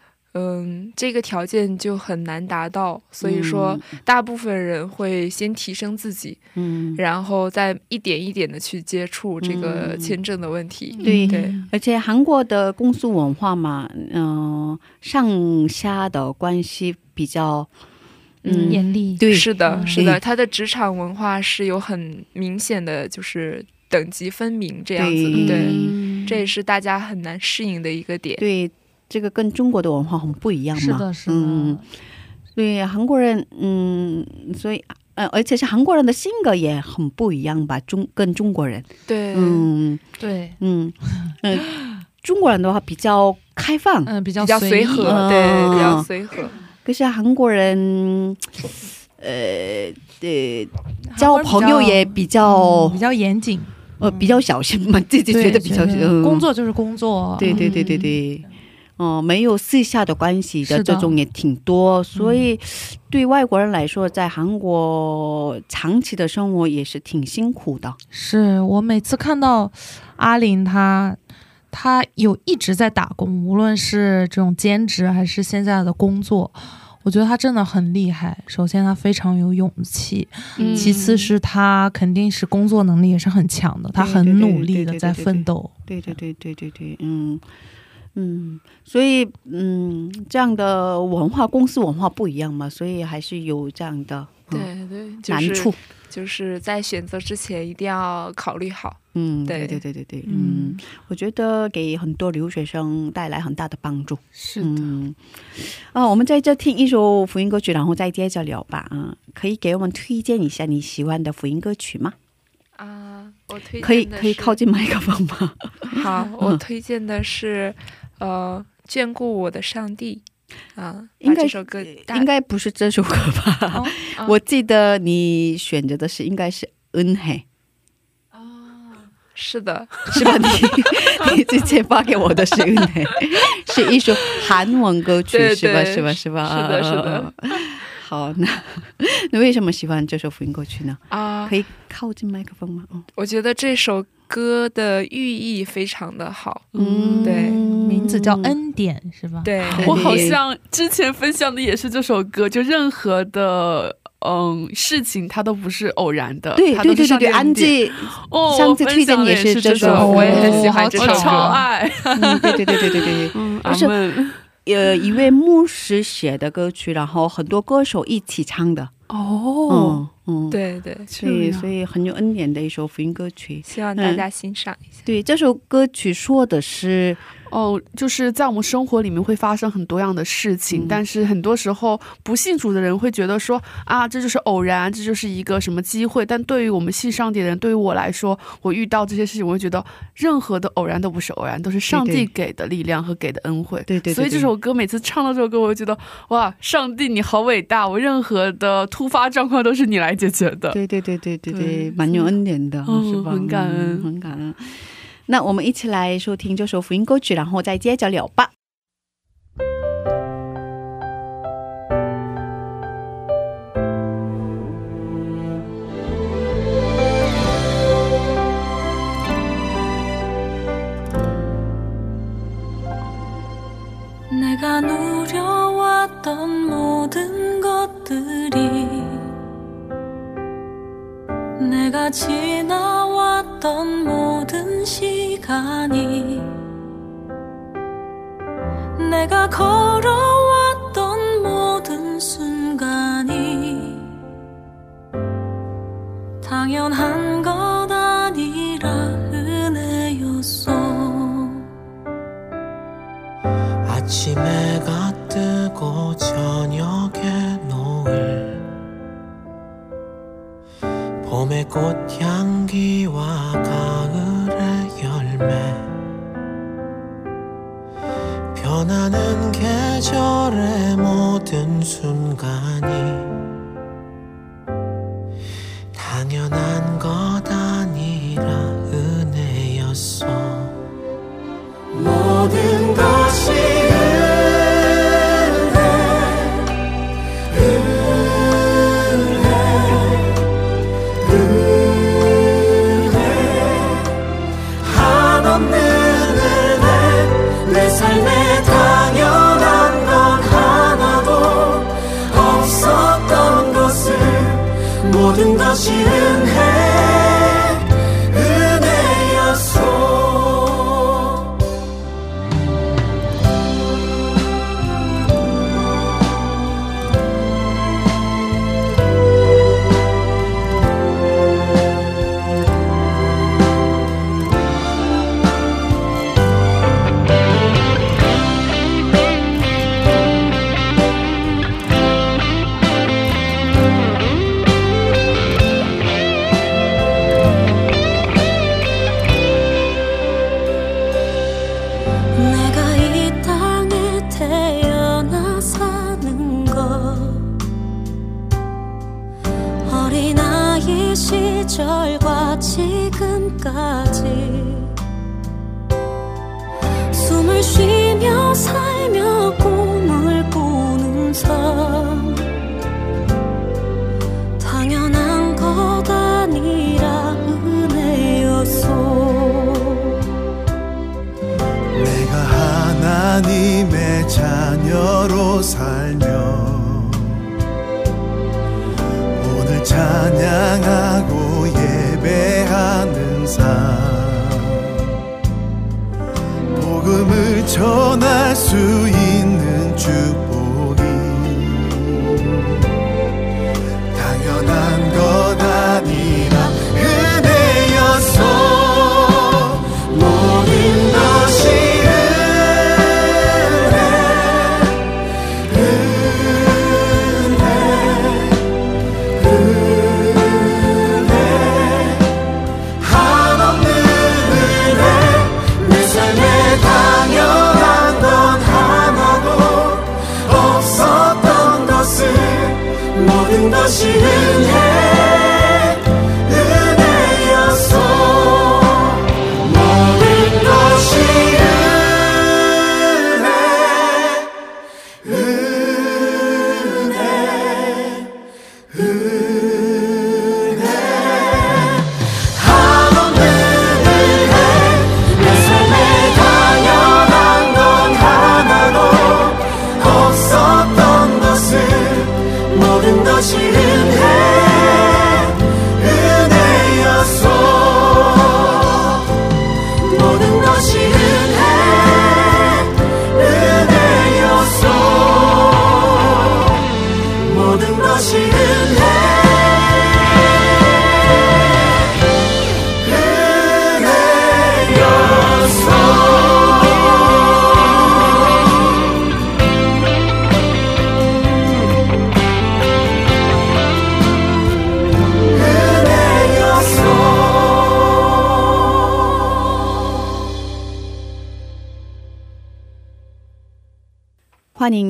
[SPEAKER 5] 这个条件就很难达到，所以说大部分人会先提升自己，
[SPEAKER 1] 嗯，
[SPEAKER 5] 然后再一点一点的去接触这个
[SPEAKER 1] 嗯
[SPEAKER 5] 签证的问题。
[SPEAKER 1] 对
[SPEAKER 5] 对
[SPEAKER 1] 而且韩国的公司文化嘛，嗯、上下的关系比较，嗯，
[SPEAKER 2] 严厉。
[SPEAKER 1] 对，
[SPEAKER 5] 是的，
[SPEAKER 2] 嗯
[SPEAKER 5] 是的，他的职场文化是有很明显的，就是等级分明这样子。
[SPEAKER 1] 对
[SPEAKER 5] 对，
[SPEAKER 6] 嗯
[SPEAKER 5] 这也是大家很难适应的一个点。
[SPEAKER 1] 对，这个跟中国的文化很不一样嘛。
[SPEAKER 2] 是的，是的。
[SPEAKER 1] 嗯对，韩国人，嗯，所以。呃，而且是韩国人的性格也很不一样吧，中跟中国人，
[SPEAKER 5] 对，
[SPEAKER 1] 嗯
[SPEAKER 2] 对，
[SPEAKER 1] 嗯嗯、中国人的话比较开放，
[SPEAKER 2] 嗯，比较
[SPEAKER 5] 比较随和，
[SPEAKER 1] 嗯
[SPEAKER 5] 对，比较随和。
[SPEAKER 1] 可是韩国人，呃呃，交朋友也比较、
[SPEAKER 2] 嗯比较严谨，
[SPEAKER 1] 呃比较小心嘛，自己觉得比较嗯
[SPEAKER 2] 工作就是工作。
[SPEAKER 1] 对对对对
[SPEAKER 2] 嗯
[SPEAKER 1] 对，哦、没有私下的关系的这种也挺多，所以对外国人来说，在韩国长期的生活也是挺辛苦的。
[SPEAKER 2] 是我每次看到阿林他。他有一直在打工，无论是这种兼职还是现在的工作，我觉得他真的很厉害。首先，他非常有勇气；
[SPEAKER 1] 嗯
[SPEAKER 2] 其次是他肯定是工作能力也是很强的，他很努力的在奋斗。
[SPEAKER 1] 对对对对对对，嗯嗯，所以嗯，这样的文化，公司文化不一样嘛，所以还是有这样的、嗯、
[SPEAKER 5] 对对，就是
[SPEAKER 1] 难处。
[SPEAKER 5] 就是在选择之前一定要考虑好。
[SPEAKER 1] 嗯，
[SPEAKER 5] 对
[SPEAKER 1] 对对对对对，嗯，我觉得给很多留学生带来很大的帮助。
[SPEAKER 6] 是的，
[SPEAKER 1] 嗯，啊，我们在这听一首福音歌曲，然后再接着聊吧。啊，可以给我们推荐一下你喜欢的福音歌曲吗？
[SPEAKER 5] 啊，我推荐
[SPEAKER 1] 可以可以靠近麦克风吗？<laughs>
[SPEAKER 5] 好，我推荐的是呃，眷顾我的上帝啊，
[SPEAKER 1] 应该
[SPEAKER 5] 这首歌
[SPEAKER 1] 应该不是这首歌吧？<laughs>
[SPEAKER 2] 哦
[SPEAKER 5] 啊
[SPEAKER 1] 我记得你选择的是应该是恩黑，
[SPEAKER 5] 是的，
[SPEAKER 1] 是吧？你 <laughs> 你之前发给我的是恩黑，是一首韩文歌曲，
[SPEAKER 5] 对
[SPEAKER 1] 是吧？是吧？是吧？
[SPEAKER 5] 是的是的
[SPEAKER 1] 啊。啊啊好，那你为什么喜欢这首福音歌曲呢？
[SPEAKER 5] 啊
[SPEAKER 1] 可，以靠近麦克风吗？嗯
[SPEAKER 5] 我觉得这首歌的寓意非常的好。
[SPEAKER 1] 嗯，
[SPEAKER 5] 对。
[SPEAKER 2] 名字叫恩典，是吧？
[SPEAKER 5] 对，
[SPEAKER 6] 我好像之前分享的也是这首歌，就任何的嗯事情它都不是偶然的，
[SPEAKER 1] 对
[SPEAKER 6] 它
[SPEAKER 1] 对对对对，安吉
[SPEAKER 6] 哦，
[SPEAKER 1] 上次
[SPEAKER 6] 我分
[SPEAKER 1] 推荐也
[SPEAKER 6] 享的也
[SPEAKER 1] 是这首
[SPEAKER 5] 我也很喜欢这首。歌
[SPEAKER 6] 超爱。
[SPEAKER 1] 嗯，对对对对对对对。
[SPEAKER 6] 嗯，
[SPEAKER 1] 而且
[SPEAKER 6] 阿门
[SPEAKER 1] 呃，一位牧师写的歌曲，然后很多歌手一起唱的。
[SPEAKER 6] 哦，
[SPEAKER 1] 嗯嗯，，
[SPEAKER 5] 对对，
[SPEAKER 1] 所以所以很有恩典的一首福音歌曲。
[SPEAKER 5] 希望大家欣赏一下。
[SPEAKER 1] 对，这首歌曲说的是，
[SPEAKER 6] 哦，就是在我们生活里面会发生很多样的事情，
[SPEAKER 1] 嗯
[SPEAKER 6] 但是很多时候不信主的人会觉得说啊，这就是偶然，这就是一个什么机会。但对于我们信上帝的人，对于我来说，我遇到这些事情，我会觉得任何的偶然都不是偶然，都是上帝给的力量和给的恩惠。
[SPEAKER 1] 对对对
[SPEAKER 6] 所以这首歌每次唱到这首歌，我就觉得哇，上帝你好伟大！我任何的突发状况都是你来解决的。
[SPEAKER 1] 对对对对对对
[SPEAKER 6] 对，
[SPEAKER 1] 蛮有恩典的，
[SPEAKER 6] 嗯
[SPEAKER 1] 是吧？
[SPEAKER 6] 很感恩
[SPEAKER 1] 嗯很感恩。那我们一起来收听这首福音歌曲，然后再接着聊吧。
[SPEAKER 3] 왔던 모든 시간이 내가 걸어왔던 모든 순간이 당연한 것 아니라 은혜였어.
[SPEAKER 7] 아침해가 뜨고 저녁에 봄의 꽃향기와 가을의 열매. 변하는 계절의 모든 순간이 당연한 것 아니라 은혜였어. 모든 것이
[SPEAKER 8] 的起点
[SPEAKER 1] 是愿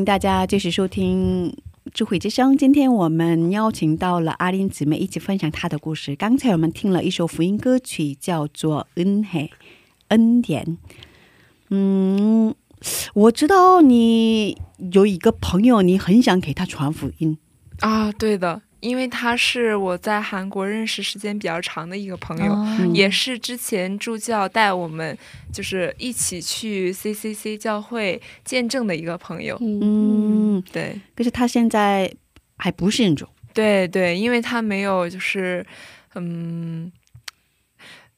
[SPEAKER 1] 大家继续收听智慧之声。今天我们邀请到了阿林姊妹一起分享她的故事。刚才我们听了一首福音歌曲，叫做《恩海恩典》。嗯，我知道你有一个朋友，你很想给他传福音。
[SPEAKER 5] 啊，对的，因为他是我在韩国认识时间比较长的一个朋友，也是之前助教带我们就是一起去 CCC 教会见证的一个朋友。
[SPEAKER 1] 嗯，
[SPEAKER 5] 对
[SPEAKER 1] 可是他现在还不信主。
[SPEAKER 5] 对对，因为他没有就是嗯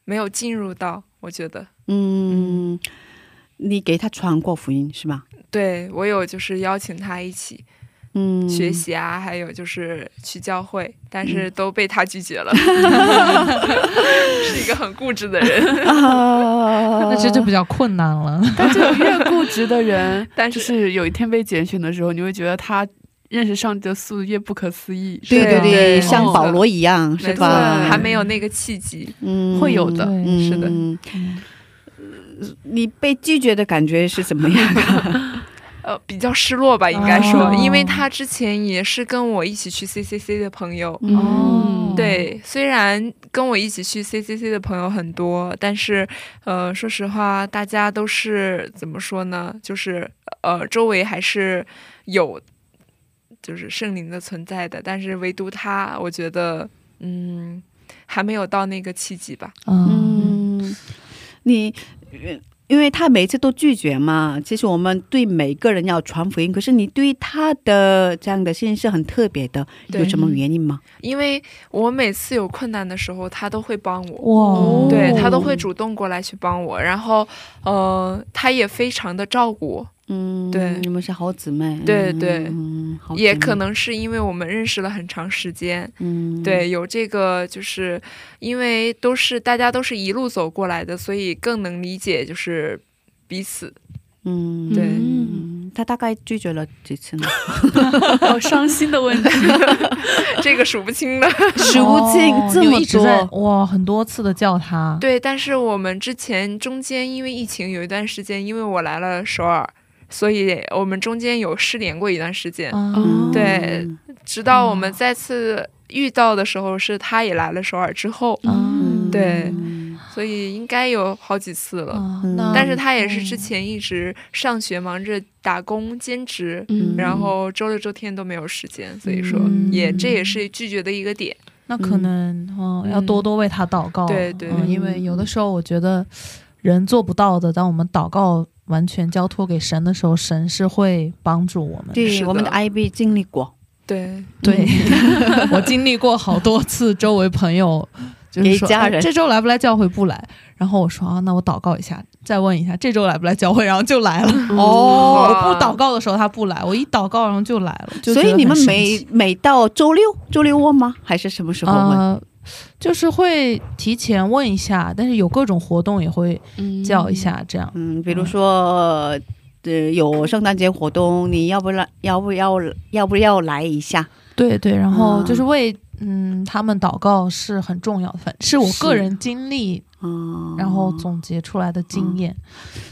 [SPEAKER 5] 没有进入到，我觉得。
[SPEAKER 1] 嗯，你给他传过福音是吧？
[SPEAKER 5] 对我有就是邀请他一起
[SPEAKER 1] 嗯，
[SPEAKER 5] 学习啊，还有就是去教会，但是都被他拒绝了，<laughs> 是一个很固执的人。
[SPEAKER 1] 啊，
[SPEAKER 2] 那这就比较困难了。
[SPEAKER 6] 但这种越固执的人，<laughs>
[SPEAKER 5] 但
[SPEAKER 6] 是是有一天被拣选的时候，你会觉得他认识上帝的速度越不可思议。
[SPEAKER 1] 对对
[SPEAKER 5] 对
[SPEAKER 1] 像保罗一样是吧？
[SPEAKER 5] 还没有那个契机。
[SPEAKER 1] 嗯，
[SPEAKER 6] 会有的
[SPEAKER 5] 是的
[SPEAKER 2] 嗯
[SPEAKER 1] 你被拒绝的感觉是怎么样的？<laughs>
[SPEAKER 5] 呃，比较失落吧，应该说，
[SPEAKER 2] 哦
[SPEAKER 5] 因为他之前也是跟我一起去 CCC 的朋友。
[SPEAKER 2] 哦
[SPEAKER 5] 对，虽然跟我一起去 CCC 的朋友很多，但是，呃，说实话，大家都是怎么说呢？就是，呃，周围还是有，就是圣灵的存在的，但是唯独他，我觉得，嗯，还没有到那个契机吧。
[SPEAKER 2] 嗯
[SPEAKER 1] 嗯，你。因为他每次都拒绝嘛，其实我们对每个人要传福音，可是你对他的这样的心是很特别的，有什么原因吗？
[SPEAKER 5] 因为我每次有困难的时候，他都会帮我。
[SPEAKER 2] 哇，
[SPEAKER 5] 对他都会主动过来去帮我，然后，呃，他也非常的照顾我，
[SPEAKER 1] 嗯，
[SPEAKER 5] 对
[SPEAKER 1] 你们是好姊妹，
[SPEAKER 5] 对对也可，能是因为我们认识了很长时间，
[SPEAKER 1] 嗯，
[SPEAKER 5] 对，有这个就是因为都是大家都是一路走过来的，所以更能理解就是彼此。
[SPEAKER 1] 嗯，
[SPEAKER 5] 对
[SPEAKER 1] 嗯，他大概拒绝了几次呢？
[SPEAKER 6] 好 <laughs> 伤心的问题。<laughs>
[SPEAKER 5] 这个数不清了。<laughs>
[SPEAKER 1] 数不清
[SPEAKER 2] 哦
[SPEAKER 1] 这么多，
[SPEAKER 2] 哇，很多次的叫他。
[SPEAKER 5] 对，但是我们之前中间因为疫情有一段时间，因为我来了首尔，所以我们中间有失联过一段时间。对，直到我们再次遇到的时候，是他也来了首尔之后，
[SPEAKER 2] 嗯。
[SPEAKER 5] 对所以应该有好几次了。但是他也是之前一直上学，忙着打工兼职，
[SPEAKER 6] 嗯。
[SPEAKER 5] 然后周六周天都没有时间，所以说
[SPEAKER 2] 嗯。
[SPEAKER 5] 也这也是拒绝的一个点。
[SPEAKER 2] 那可能嗯要多多为他祷告。
[SPEAKER 5] 对对
[SPEAKER 2] 嗯，因为有的时候我觉得人做不到的，当我们祷告完全交托给神的时候，神是会帮助我们的。
[SPEAKER 1] 对，我们的 IB 经历过，
[SPEAKER 5] 对，<laughs>
[SPEAKER 2] 对，<laughs> 我经历过好多次，周围朋友就是说
[SPEAKER 1] 家人
[SPEAKER 2] 哎这周来不来教会不来，然后我说啊，那我祷告一下，再问一下这周来不来教会，然后就来了。
[SPEAKER 1] 哦
[SPEAKER 2] 我不祷告的时候他不来，我一祷告然后就来了。
[SPEAKER 1] 所以你们每每到周六周六问吗？还是什么时候问？
[SPEAKER 2] 呃，就是会提前问一下，但是有各种活动也会叫一下，这样。
[SPEAKER 1] 嗯，比如说，呃，有圣诞节活动，你要不来，要不要，要不要来一下？
[SPEAKER 2] 对对，然后
[SPEAKER 1] 嗯
[SPEAKER 2] 就是为嗯他们祷告是很重要的，反是我个人经历，
[SPEAKER 1] 嗯，
[SPEAKER 2] 然后总结出来的经验。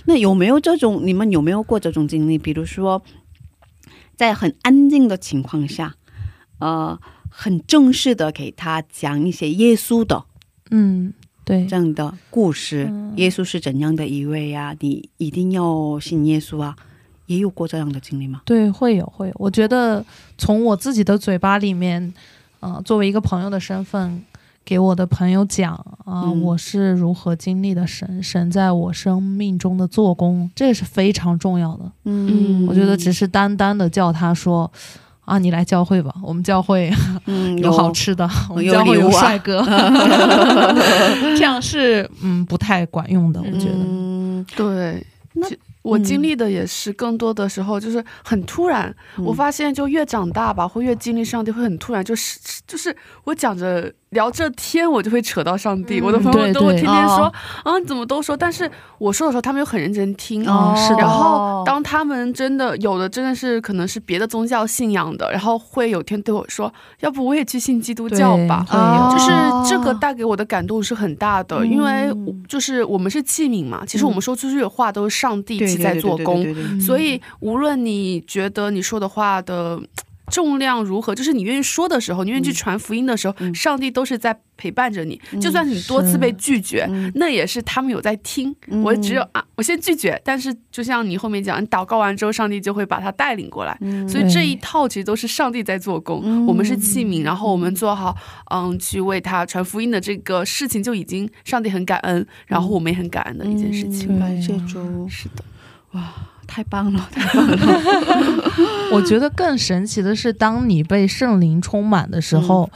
[SPEAKER 1] 那有没有这种？你们有没有过这种经历？比如说，在很安静的情况下，呃，很正式的给他讲一些耶稣的
[SPEAKER 2] 嗯，对
[SPEAKER 1] 这，样的故事，
[SPEAKER 2] 嗯
[SPEAKER 1] 耶稣是怎样的一位呀、你一定要信耶稣啊！也有过这样的经历吗？
[SPEAKER 2] 对，会有会有。我觉得从我自己的嘴巴里面，呃，作为一个朋友的身份，给我的朋友讲啊、
[SPEAKER 1] 嗯
[SPEAKER 2] 我是如何经历的神，神在我生命中的做工，这是非常重要的。
[SPEAKER 1] 嗯
[SPEAKER 2] 我觉得只是单单的叫他说。啊，你来教会吧，我们教会
[SPEAKER 1] 嗯 <laughs>
[SPEAKER 2] 有好吃的，我们教会有帅哥 <laughs> <laughs> 这样是嗯不太管用的，我觉得。
[SPEAKER 1] 嗯
[SPEAKER 6] 对，
[SPEAKER 1] 那
[SPEAKER 6] 我
[SPEAKER 1] 嗯
[SPEAKER 6] 经历的也是更多的时候就是很突然。
[SPEAKER 1] 嗯
[SPEAKER 6] 我发现就越长大吧，会越经历上帝会很突然，就是就是我讲着聊这天，我就会扯到上帝。
[SPEAKER 5] 嗯
[SPEAKER 6] 我的朋友都会天天说
[SPEAKER 1] 哦
[SPEAKER 6] 啊，你怎么都说？但是我说的时候，他们又很认真听。
[SPEAKER 2] 哦是的
[SPEAKER 6] 然后当他们真的有的真的是可能是别的宗教信仰的，然后会有天对我说，要不我也去信基督教吧。就是这个带给我的感动是很大的，因为
[SPEAKER 1] 嗯
[SPEAKER 6] 就是我们是器皿嘛，其实我们说出去的话都是上帝在做工，所以无论你觉得你说的话的。重量如何？就是你愿意说的时候，你愿意去传福音的时候，
[SPEAKER 1] 嗯
[SPEAKER 6] 上帝都是在陪伴着你。就算你多次被拒绝，
[SPEAKER 1] 嗯
[SPEAKER 6] 那也是他们有在听。
[SPEAKER 1] 嗯
[SPEAKER 6] 我只有啊，我先拒绝，但是就像你后面讲，你祷告完之后，上帝就会把他带领过来。
[SPEAKER 1] 嗯
[SPEAKER 6] 所以这一套其实都是上帝在做工，
[SPEAKER 1] 嗯
[SPEAKER 6] 我们是器皿，然后我们做好嗯去为他传福音的这个事情，就已经上帝很感恩，然后我们也很感恩的一件事情。
[SPEAKER 1] 嗯感谢主，
[SPEAKER 6] 是的，
[SPEAKER 1] 太棒了，<laughs> 太棒了。<laughs>
[SPEAKER 2] 我觉得更神奇的是，当你被圣灵充满的时候，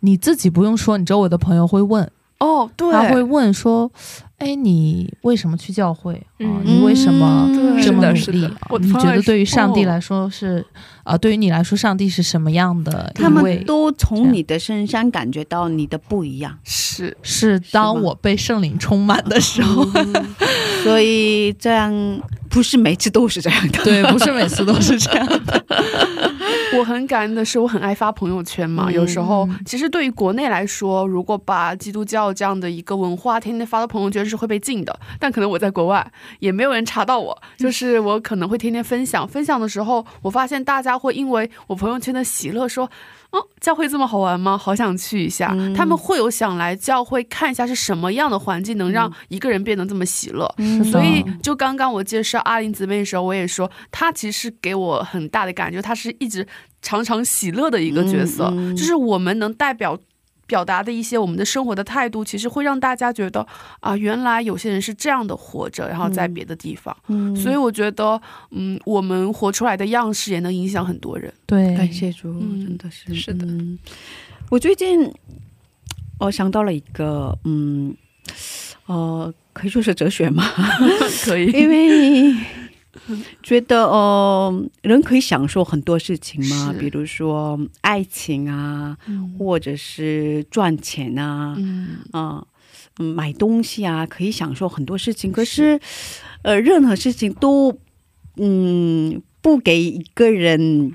[SPEAKER 2] 你自己不用说，你周围的朋友会问，
[SPEAKER 6] 哦，对，
[SPEAKER 2] 他会问说：“哎，你为什么去教会？啊？
[SPEAKER 5] 嗯。
[SPEAKER 2] 你为什么
[SPEAKER 1] 嗯
[SPEAKER 2] 这么努力你觉得对于上帝
[SPEAKER 6] 哦。
[SPEAKER 2] 来说是啊、对于你来说，上帝是什么样的
[SPEAKER 1] 他们？都从你的身上感觉到你的不一样，
[SPEAKER 6] 是
[SPEAKER 2] 是当我被圣灵充满的时候，
[SPEAKER 1] 所以这样不是每次都是这样的。<laughs>
[SPEAKER 2] 对，不是每次都是这样的。<laughs>
[SPEAKER 6] 我很感恩的是，我很爱发朋友圈嘛。
[SPEAKER 1] 嗯
[SPEAKER 6] 有时候，其实对于国内来说，如果把基督教这样的一个文化天天发到朋友圈是会被禁的。但可能我在国外也没有人查到我，就是我可能会天天分享。分享的时候，我发现大家会因为我朋友圈的喜乐说。哦，教会这么好玩吗？好想去一下。
[SPEAKER 1] 嗯
[SPEAKER 6] 他们会有想来教会看一下是什么样的环境能让一个人变得这么喜乐。
[SPEAKER 1] 嗯
[SPEAKER 6] 所以，就刚刚我介绍阿林姊妹的时候，我也说，她其实给我很大的感觉，她是一直常常喜乐的一个角色，
[SPEAKER 1] 嗯嗯
[SPEAKER 6] 就是我们能代表。表达的一些我们的生活的态度，其实会让大家觉得啊，原来有些人是这样的活着，然后在别的地方。
[SPEAKER 1] 嗯。
[SPEAKER 6] 所以我觉得，嗯，我们活出来的样式也能影响很多人。
[SPEAKER 2] 对，
[SPEAKER 1] 感谢主，
[SPEAKER 6] 嗯。
[SPEAKER 1] 真的是
[SPEAKER 5] 是的
[SPEAKER 1] 嗯。我最近我想到了一个，嗯，呃，可以说是哲学吗，<laughs>
[SPEAKER 6] 可以，
[SPEAKER 1] 因为 <laughs> 觉得呃，人可以享受很多事情嘛，比如说爱情啊，
[SPEAKER 6] 嗯。
[SPEAKER 1] 或者是赚钱啊，
[SPEAKER 6] 嗯。
[SPEAKER 1] 啊、嗯，买东西啊，可以享受很多事情。可是，呃，任何事情都，嗯，不给一个人，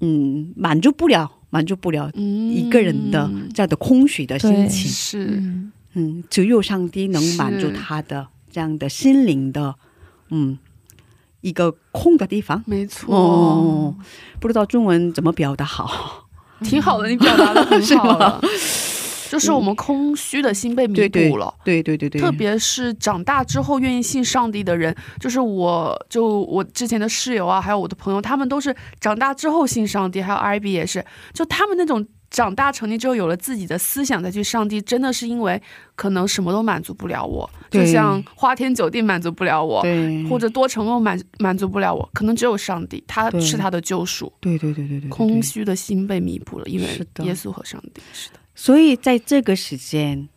[SPEAKER 1] 嗯，满足不了，满足不了
[SPEAKER 6] 嗯
[SPEAKER 1] 一个人的这样的空虚的心情。
[SPEAKER 6] 是，
[SPEAKER 2] 嗯，
[SPEAKER 1] 嗯，只有上帝能满足他的这样的心灵的，嗯，一个空的地方。
[SPEAKER 6] 没错，
[SPEAKER 1] 哦，不知道中文怎么表达好。
[SPEAKER 6] 挺好的，你表达的很好 <laughs> 了。就是我们空虚的心被弥
[SPEAKER 1] 对对
[SPEAKER 6] 补了。
[SPEAKER 1] 对对对对，
[SPEAKER 6] 特别是长大之后愿意信上帝的人，就是我，就我之前的室友啊，还有我的朋友，他们都是长大之后信上帝，还有 IB 也是，就他们那种长大成年之后有了自己的思想再去上帝，真的是因为可能什么都满足不了我，就像花天酒地满足不了我，或者多承诺满满足不了我，可能只有上帝，他是他的救赎。
[SPEAKER 1] 对对对对对对，
[SPEAKER 6] 空虚的心被弥补了，因为耶稣和上帝是的。
[SPEAKER 1] 所以在这个时间，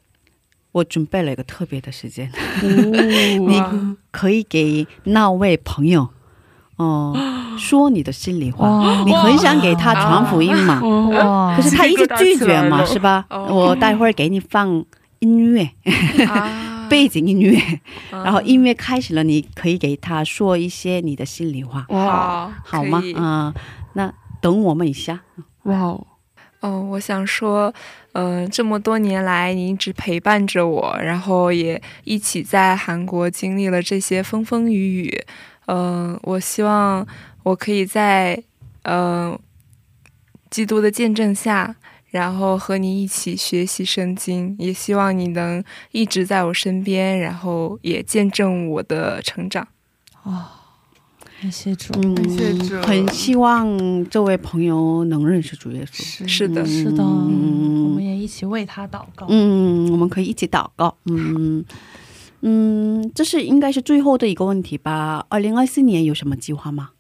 [SPEAKER 1] 我准备了一个特别的时间 <laughs> <laughs>
[SPEAKER 6] 你
[SPEAKER 1] 可以给那位朋友，哦、说你的心里话。你很想给他传福音嘛？可是他一直拒绝嘛，是吧？
[SPEAKER 5] 哦
[SPEAKER 1] 我待会儿给你放音乐，<laughs>
[SPEAKER 5] 啊
[SPEAKER 1] 背景音乐，
[SPEAKER 5] 嗯
[SPEAKER 1] 然后音乐开始了，你可以给他说一些你的心里话，
[SPEAKER 5] 好
[SPEAKER 1] 好吗
[SPEAKER 5] 可以？
[SPEAKER 1] 啊、那等我们一下。
[SPEAKER 6] 哇哦，
[SPEAKER 5] 哦，我想说，嗯、这么多年来你一直陪伴着我，然后也一起在韩国经历了这些风风雨雨。嗯、我希望我可以在呃基督的见证下，然后和你一起学习圣经，也希望你能一直在我身边，然后也见证我的成长。
[SPEAKER 2] 哦感谢主，
[SPEAKER 1] 嗯
[SPEAKER 6] 感谢主
[SPEAKER 1] 很希望这位朋友能认识主耶稣。
[SPEAKER 5] 是的，
[SPEAKER 2] 是的，
[SPEAKER 1] 嗯
[SPEAKER 2] 我们也一起为他祷告。
[SPEAKER 1] 嗯，我们可以一起祷告。嗯嗯，这是应该是最后的一个问题吧？二零二四年有什么计划吗？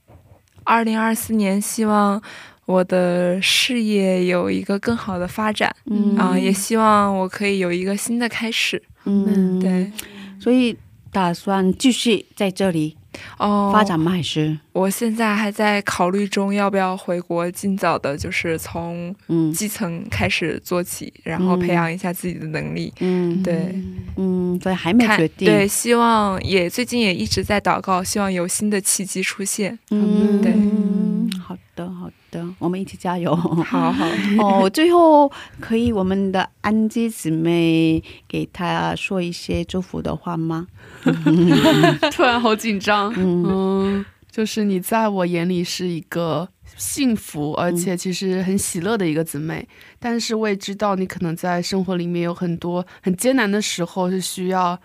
[SPEAKER 5] 二零二四年，希望我的事业有一个更好的发展。
[SPEAKER 1] 嗯
[SPEAKER 5] 啊、也希望我可以有一个新的开始。
[SPEAKER 1] 嗯，
[SPEAKER 5] 对，
[SPEAKER 1] 所以打算继续在这里
[SPEAKER 5] 哦，
[SPEAKER 1] 发展吗？还是
[SPEAKER 5] 我现在还在考虑中，要不要回国，尽早的，就是从
[SPEAKER 1] 嗯
[SPEAKER 5] 基层开始做起，然后培养一下自己的能力。
[SPEAKER 1] 嗯
[SPEAKER 5] 对，
[SPEAKER 1] 嗯，所以还没决定。
[SPEAKER 5] 对，希望也最近也一直在祷告，希望有新的契机出现。
[SPEAKER 1] 嗯，
[SPEAKER 5] 对
[SPEAKER 1] 好的，好的，我们一起加油。
[SPEAKER 5] 好好，<laughs>
[SPEAKER 1] 哦，最后可以我们的安吉姊妹给她说一些祝福的话吗？<laughs>
[SPEAKER 6] 突然好紧张。
[SPEAKER 1] 嗯
[SPEAKER 6] 嗯，就是你在我眼里是一个幸福，而且其实很喜乐的一个姊妹。但是我也知道你可能在生活里面有很多很艰难的时候，是需要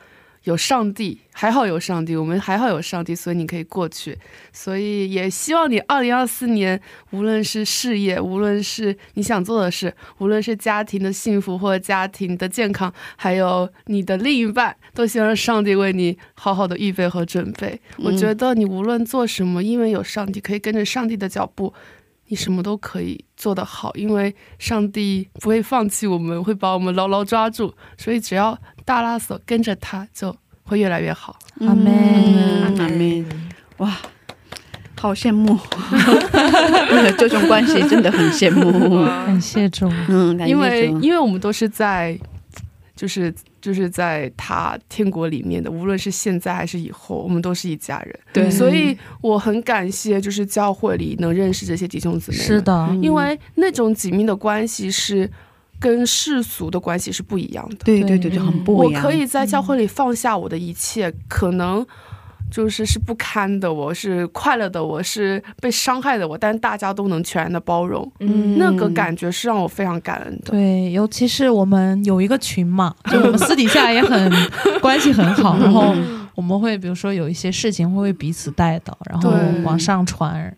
[SPEAKER 6] 有上帝。还好有上帝，我们还好有上帝，所以你可以过去。所以也希望你二零二四年，无论是事业，无论是你想做的事，无论是家庭的幸福或者家庭的健康，还有你的另一半，都希望上帝为你好好的预备和准备。我觉得你无论做什么，因为有上帝，可以跟着上帝的脚步。你什么都可以做得好，因为上帝不会放弃我们，会把我们牢牢抓住。所以只要大拉索跟着他，就会越来越好。
[SPEAKER 2] 阿门
[SPEAKER 1] 嗯阿门。哇，好羡慕，<laughs> 这种关系真的很羡慕。
[SPEAKER 2] 感谢主，
[SPEAKER 1] 嗯，感谢
[SPEAKER 6] 因为因为我们都是在，就是就是在他天国里面的，无论是现在还是以后，我们都是一家人。
[SPEAKER 5] 对
[SPEAKER 6] 所以我很感谢，就是教会里能认识这些弟兄姊妹。
[SPEAKER 2] 是，的，
[SPEAKER 6] 因为那种紧密的关系是跟世俗的关系是不一样的。
[SPEAKER 1] 对对对对，很不一样。
[SPEAKER 6] 我可以在教会里放下我的一切，可能就是是不堪的，我是快乐的，我是被伤害的，我，但大家都能全然的包容，
[SPEAKER 5] 嗯
[SPEAKER 6] 那个感觉是让我非常感恩的。
[SPEAKER 2] 对，尤其是我们有一个群嘛，<laughs> 就我们私底下也很关系很好，然后我们会比如说有一些事情会彼此带到，然后往上传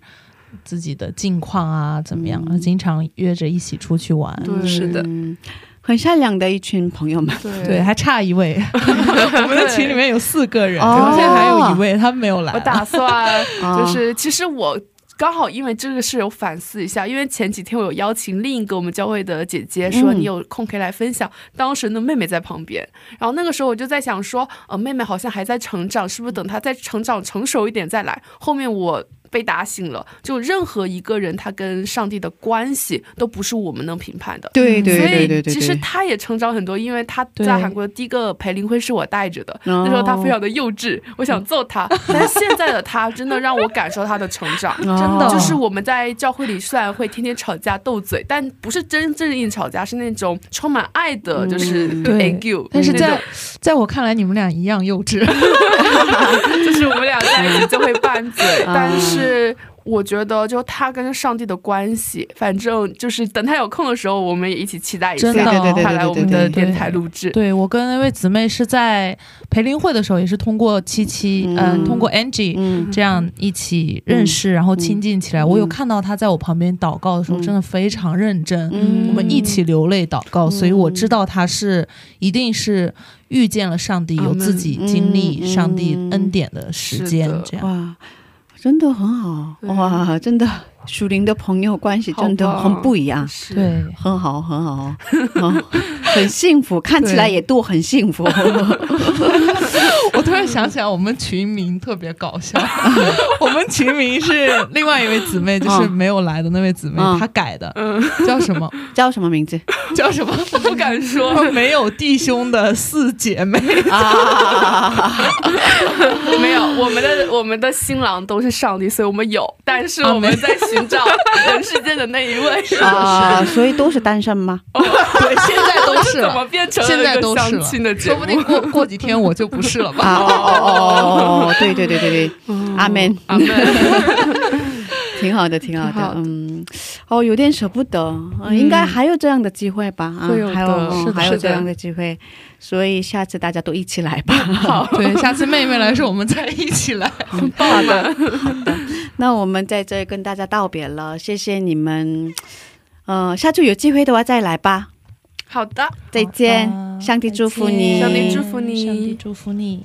[SPEAKER 2] 自己的近况啊怎么样，
[SPEAKER 1] 嗯
[SPEAKER 2] 经常约着一起出去玩。
[SPEAKER 6] 对
[SPEAKER 5] 是的
[SPEAKER 1] 嗯很善良的一群朋友们。
[SPEAKER 6] 对
[SPEAKER 2] 对，还差一位，<laughs> 我们的群里面有四个人，
[SPEAKER 1] 哦
[SPEAKER 2] 然后现在还有一位他没有来
[SPEAKER 6] 我打算
[SPEAKER 1] 啊
[SPEAKER 6] 就是，其实我。刚好因为这个事有反思一下，因为前几天我有邀请另一个我们教会的姐姐，说
[SPEAKER 1] 嗯
[SPEAKER 6] 你有空可以来分享。当时呢，妹妹在旁边，然后那个时候我就在想说，呃，妹妹好像还在成长，是不是等她再成长成熟一点再来？后面我被打醒了，就任何一个人他跟上帝的关系都不是我们能评判的。
[SPEAKER 1] 对对
[SPEAKER 6] 所以
[SPEAKER 1] 对对对，
[SPEAKER 6] 其实他也成长很多，因为他在韩国的第一个培灵会是我带着的，
[SPEAKER 1] 哦
[SPEAKER 6] 那时候他非常的幼稚，我想揍他，<laughs> 但是现在的他真的让我感受他的成长。
[SPEAKER 1] 真
[SPEAKER 2] 真的
[SPEAKER 6] 就是我们在教会里虽然会天天吵架斗嘴，但不是真正意吵架，是那种充满爱的，就是
[SPEAKER 1] 嗯
[SPEAKER 2] 对
[SPEAKER 6] argue。
[SPEAKER 2] 但是在在我看来，你们俩一样幼稚。<laughs> <laughs>
[SPEAKER 6] 就是我们俩在一起就会拌嘴，
[SPEAKER 1] 啊
[SPEAKER 6] 但是。我觉得，就他跟上帝的关系，反正就是等他有空的时候，我们也一起期待一下，
[SPEAKER 2] 真的。
[SPEAKER 6] 他来我们的电台录制。
[SPEAKER 2] 对我跟那位姊妹是在培灵会的时候，也是通过七七，嗯、
[SPEAKER 1] 嗯
[SPEAKER 2] 通过 Angie、
[SPEAKER 1] 嗯。
[SPEAKER 2] 这样一起认识，然后亲近起来。
[SPEAKER 1] 嗯。
[SPEAKER 2] 我有看到他在我旁边祷告的时候，
[SPEAKER 1] 嗯。
[SPEAKER 2] 真的非常认真。
[SPEAKER 1] 嗯。
[SPEAKER 2] 我们一起流泪祷告，所以我知道他是一定是遇见了上帝，有自己经历
[SPEAKER 1] 嗯。
[SPEAKER 2] 上帝恩典的时间，这样。
[SPEAKER 1] 哇，真的很好。哇，真的属灵的朋友关系真的很不一样。
[SPEAKER 6] 是
[SPEAKER 2] 对，
[SPEAKER 1] 很好，很好，嗯 <laughs> 很幸福，看起来也都很幸福。<laughs>
[SPEAKER 2] 我突然想起来，我们群名特别搞笑。<laughs> 我们群名是另外一位姊妹，就是没有来的那位姊妹，
[SPEAKER 1] 嗯
[SPEAKER 2] 她改的，
[SPEAKER 6] 嗯，
[SPEAKER 2] 叫什么？
[SPEAKER 1] 叫什么名字
[SPEAKER 2] 叫什么？
[SPEAKER 6] 我不敢说，
[SPEAKER 2] 没有弟兄的四姐妹。
[SPEAKER 1] 啊？
[SPEAKER 6] 没有，我们的我们的新郎都是上帝，所以我们有，但是我们在寻找人世间的那一位。<laughs>
[SPEAKER 1] 啊，所以都是单身吗？
[SPEAKER 2] 对，现在都是
[SPEAKER 6] 怎么
[SPEAKER 2] 了，
[SPEAKER 6] 变成
[SPEAKER 2] 现在
[SPEAKER 6] 一个
[SPEAKER 2] 都是了
[SPEAKER 6] 相亲的节目？
[SPEAKER 2] 说不定过过几天我就不是了
[SPEAKER 1] 啊
[SPEAKER 2] 吧？
[SPEAKER 1] 哦哦哦哦，对对对对对，阿门，
[SPEAKER 6] 阿门。
[SPEAKER 1] 挺好的，挺好的
[SPEAKER 6] 好，的
[SPEAKER 1] 嗯，哦，有点舍不得，嗯应该还有这样的机会吧？啊
[SPEAKER 6] 会有的
[SPEAKER 1] 还有嗯
[SPEAKER 2] 是的
[SPEAKER 6] 是的
[SPEAKER 1] 还有这样的机会，所以下次大家都一起来吧。<laughs>
[SPEAKER 6] 好，<laughs>
[SPEAKER 2] 对，下次妹妹来说，我们再一起来。<laughs>
[SPEAKER 1] 好的，好的。那我们在这里跟大家道别了，谢谢你们。呃，下次有机会的话再来吧。
[SPEAKER 6] 好的，
[SPEAKER 1] 再见，上帝祝福你，
[SPEAKER 6] 上帝祝福你
[SPEAKER 2] 上帝祝福你。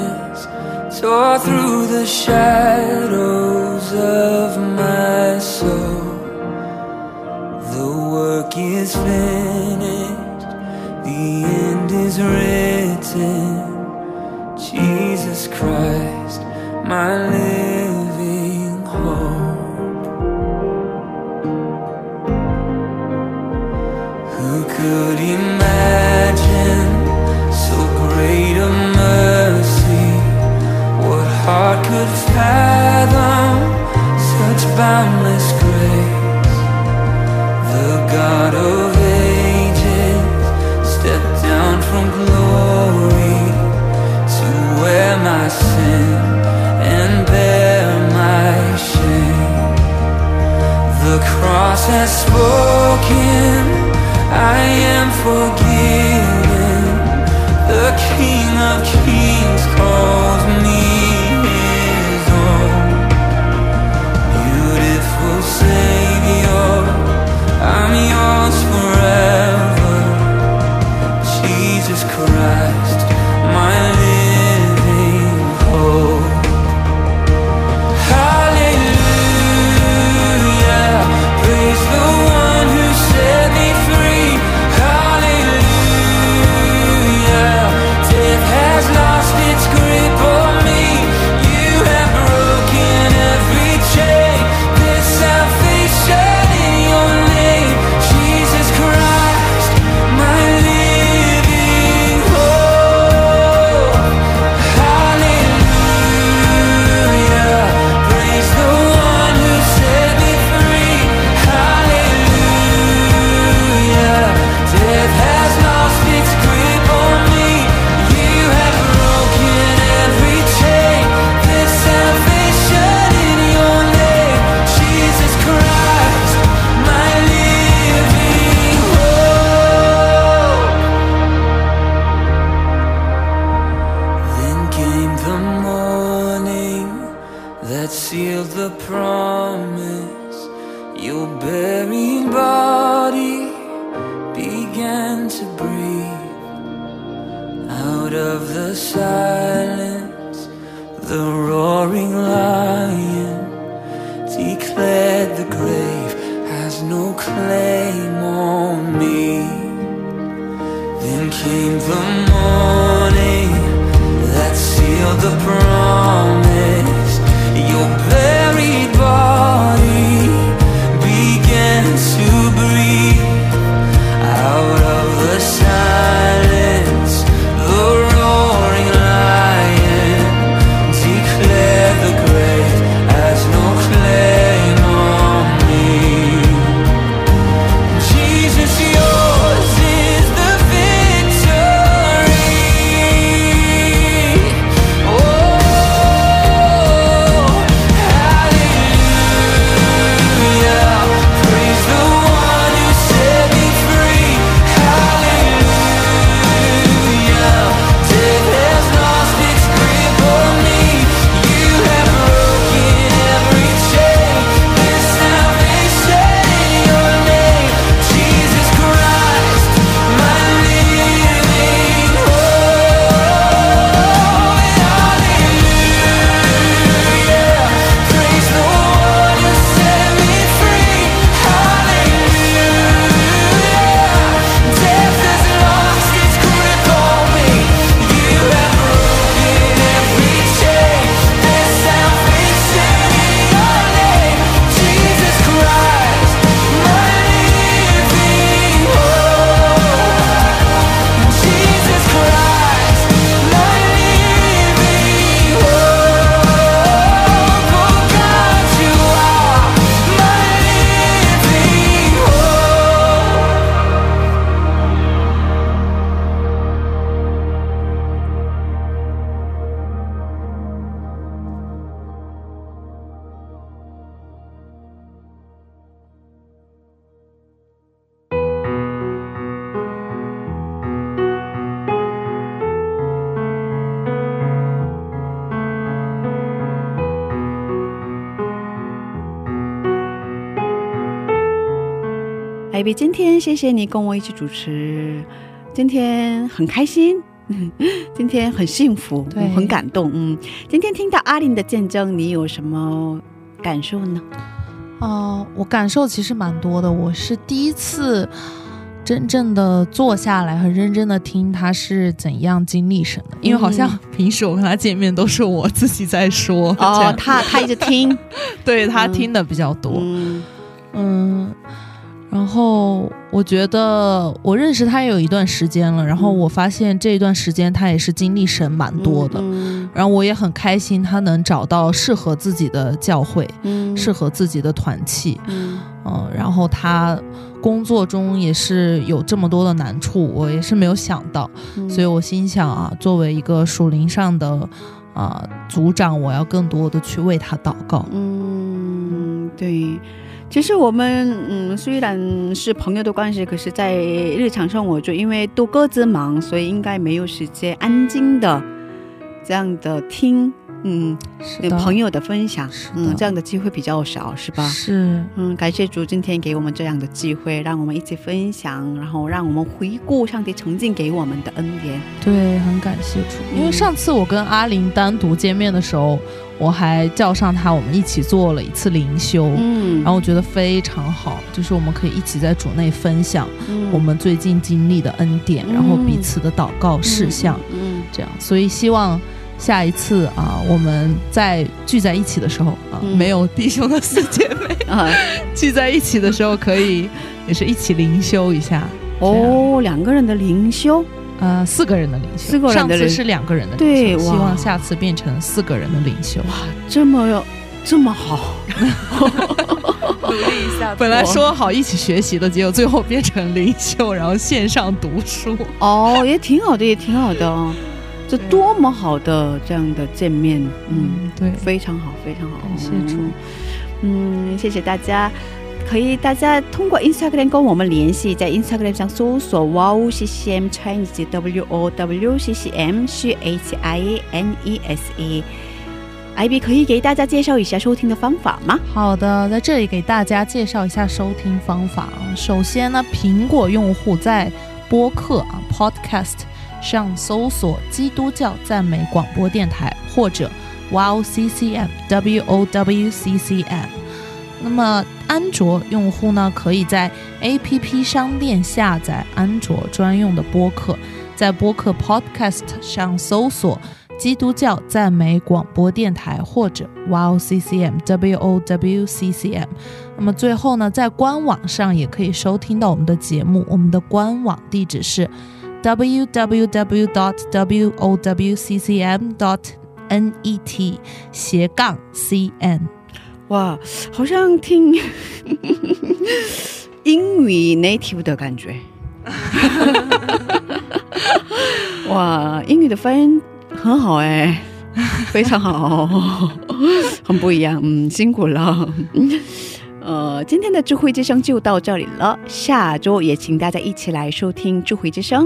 [SPEAKER 9] Saw through the shadows of my soul. The work is finished The end is written. Jesus Christ, my living voice has spoken I am forgiven. The King of kings.
[SPEAKER 1] 艾比，今天谢谢你跟我一起主持，今天很开心。<laughs> 今天很幸福，
[SPEAKER 2] 对
[SPEAKER 1] 很感动。嗯，今天听到阿玲的见证，你有什么感受呢？
[SPEAKER 2] 哦，我感受其实蛮多的。我是第一次真正的坐下来，很认真的听他是怎样经历神的，因为好像平时我跟他见面都是我自己在说，这
[SPEAKER 1] 哦
[SPEAKER 2] 样，
[SPEAKER 1] 他他一直听，<laughs>
[SPEAKER 2] 对他
[SPEAKER 1] 嗯
[SPEAKER 2] 听的比较多。
[SPEAKER 1] 嗯
[SPEAKER 2] 嗯，然后我觉得我认识他也有一段时间了，然后我发现这一段时间他也是经历神蛮多的，
[SPEAKER 1] 嗯
[SPEAKER 2] 然后我也很开心他能找到适合自己的教会，
[SPEAKER 1] 嗯
[SPEAKER 2] 适合自己的团契，
[SPEAKER 1] 嗯
[SPEAKER 2] 嗯，然后他工作中也是有这么多的难处，我也是没有想到，
[SPEAKER 1] 嗯
[SPEAKER 2] 所以我心想啊，作为一个属灵上的啊、组长，我要更多的去为他祷告。
[SPEAKER 1] 嗯，对。其实我们嗯，虽然是朋友的关系，可是，在日常生活中，因为都各自忙，所以应该没有时间安静的这样的听，嗯，
[SPEAKER 2] 是的，
[SPEAKER 1] 朋友的分享，嗯，这样的机会比较少，是吧？
[SPEAKER 2] 是
[SPEAKER 1] 嗯，感谢主今天给我们这样的机会，让我们一起分享，然后让我们回顾上帝曾经给我们的恩典。
[SPEAKER 2] 对，很感谢主。因为上次我跟阿玲单独见面的时候，我还叫上他，我们一起做了一次灵修。
[SPEAKER 1] 嗯。
[SPEAKER 2] 然后我觉得非常好，就是我们可以一起在主内分享
[SPEAKER 1] 嗯。
[SPEAKER 2] 我们最近经历的恩典，
[SPEAKER 1] 嗯。
[SPEAKER 2] 然后彼此的祷告事项，
[SPEAKER 1] 嗯
[SPEAKER 2] 这样。所以希望下一次啊，我们在聚在一起的时候啊，
[SPEAKER 1] 嗯。
[SPEAKER 2] 没有弟兄的四姐妹
[SPEAKER 1] 嗯 <laughs> 啊，<laughs>
[SPEAKER 2] 聚在一起的时候，可以也是一起灵修一下。
[SPEAKER 1] 哦，两个人的灵修，
[SPEAKER 2] 呃，四个人的领袖，
[SPEAKER 1] 四个人的灵
[SPEAKER 2] 上次是两个人的
[SPEAKER 1] 对
[SPEAKER 2] 希望下次变成四个人的领袖。哇。
[SPEAKER 1] 这么有这么好，<laughs>
[SPEAKER 5] 努力一下。<laughs>
[SPEAKER 2] 本来说好一起学习的，结果最后变成领袖，然后线上读书。<laughs>
[SPEAKER 1] 哦，也挺好的，也挺好的哦，这多么好的这样的见面，嗯，
[SPEAKER 2] 对，
[SPEAKER 1] 非常好，非常好，
[SPEAKER 2] 感谢主
[SPEAKER 1] 嗯，谢谢大家。可以，大家通过 Instagram 跟我们联系，在 Instagram 上搜索 Wow CCM Chinese W O W C C M C H I N E S E。IB 可以给大家介绍一下收听的方法吗？
[SPEAKER 2] 好的，在这里给大家介绍一下收听方法啊。首先呢，苹果用户在播客啊 Podcast 上搜索“基督教赞美广播电台”或者 Wow CCM W O W C C M。那么安卓用户呢，可以在 APP 商店下载安卓专用的播客，在播客 Podcast 上搜索。基督教赞美广播电台或者 Wow CCM W O W C C M。那么最后呢，在官网上也可以收听到我们的节目，我们的官网地址是 w w w dot w o w c c m dot n e t 斜杠 c n。
[SPEAKER 1] 哇，好像听 <laughs> 英语 native 的感觉。<laughs> 哇，英语的发音很好哎，非常好，<laughs> 很不一样，嗯，辛苦了。呃，今天的智慧之声就到这里了，下周也请大家一起来收听智慧之声，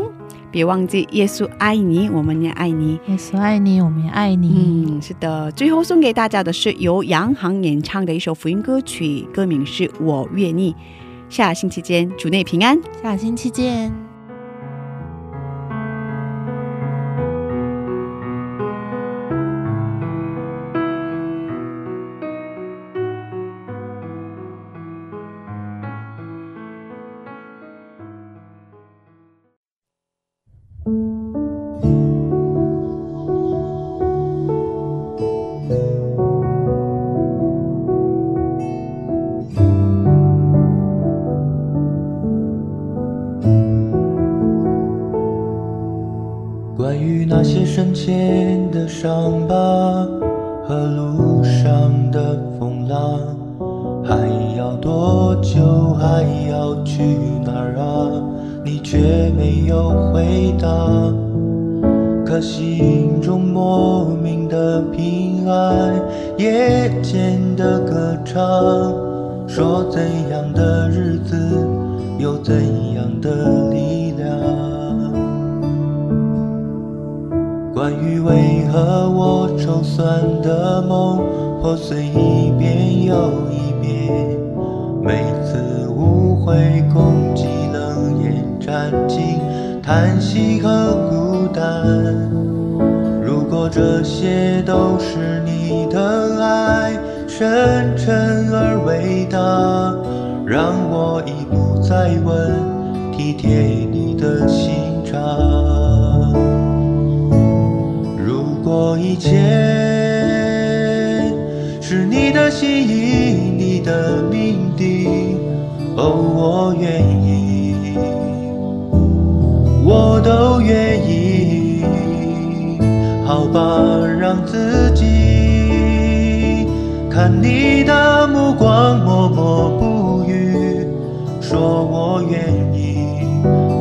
[SPEAKER 1] 别忘记耶稣爱你，我们也爱你。
[SPEAKER 2] 耶稣爱你，我们也爱你。
[SPEAKER 1] 嗯，是的。最后送给大家的是由杨航演唱的一首福音歌曲，歌名是《我愿意》。下星期见，主内平安。
[SPEAKER 2] 下星期见。
[SPEAKER 10] 这些都是你的爱，深沉而伟大，让我已不再问，体贴你的心肠。如果一切是你的心意，你的命定，哦，我愿意，我都愿意。法，让自己看你的目光，默默不语，说我愿意，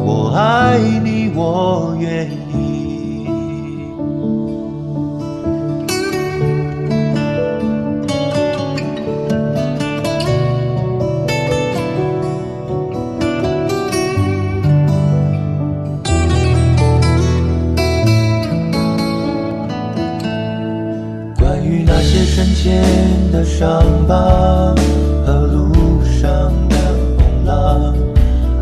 [SPEAKER 10] 我爱你，我愿意。些深浅的伤疤和路上的风浪，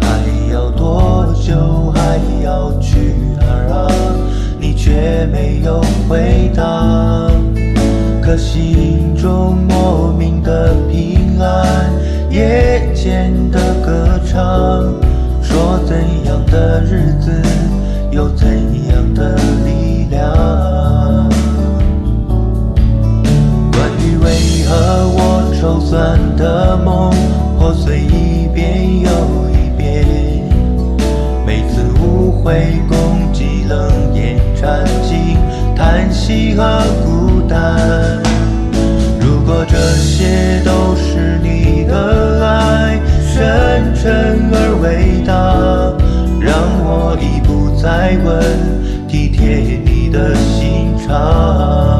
[SPEAKER 10] 还要多久？还要去哪啊？你却没有回答。可心中莫名的平安，夜间的歌唱，说怎样的日子有怎样的力量。和我筹算的梦破碎一遍又一遍，每次误会、攻击、冷眼战尽、叹息和孤单。如果这些都是你的爱，深沉而伟大，让我已不再问，体贴你的心肠。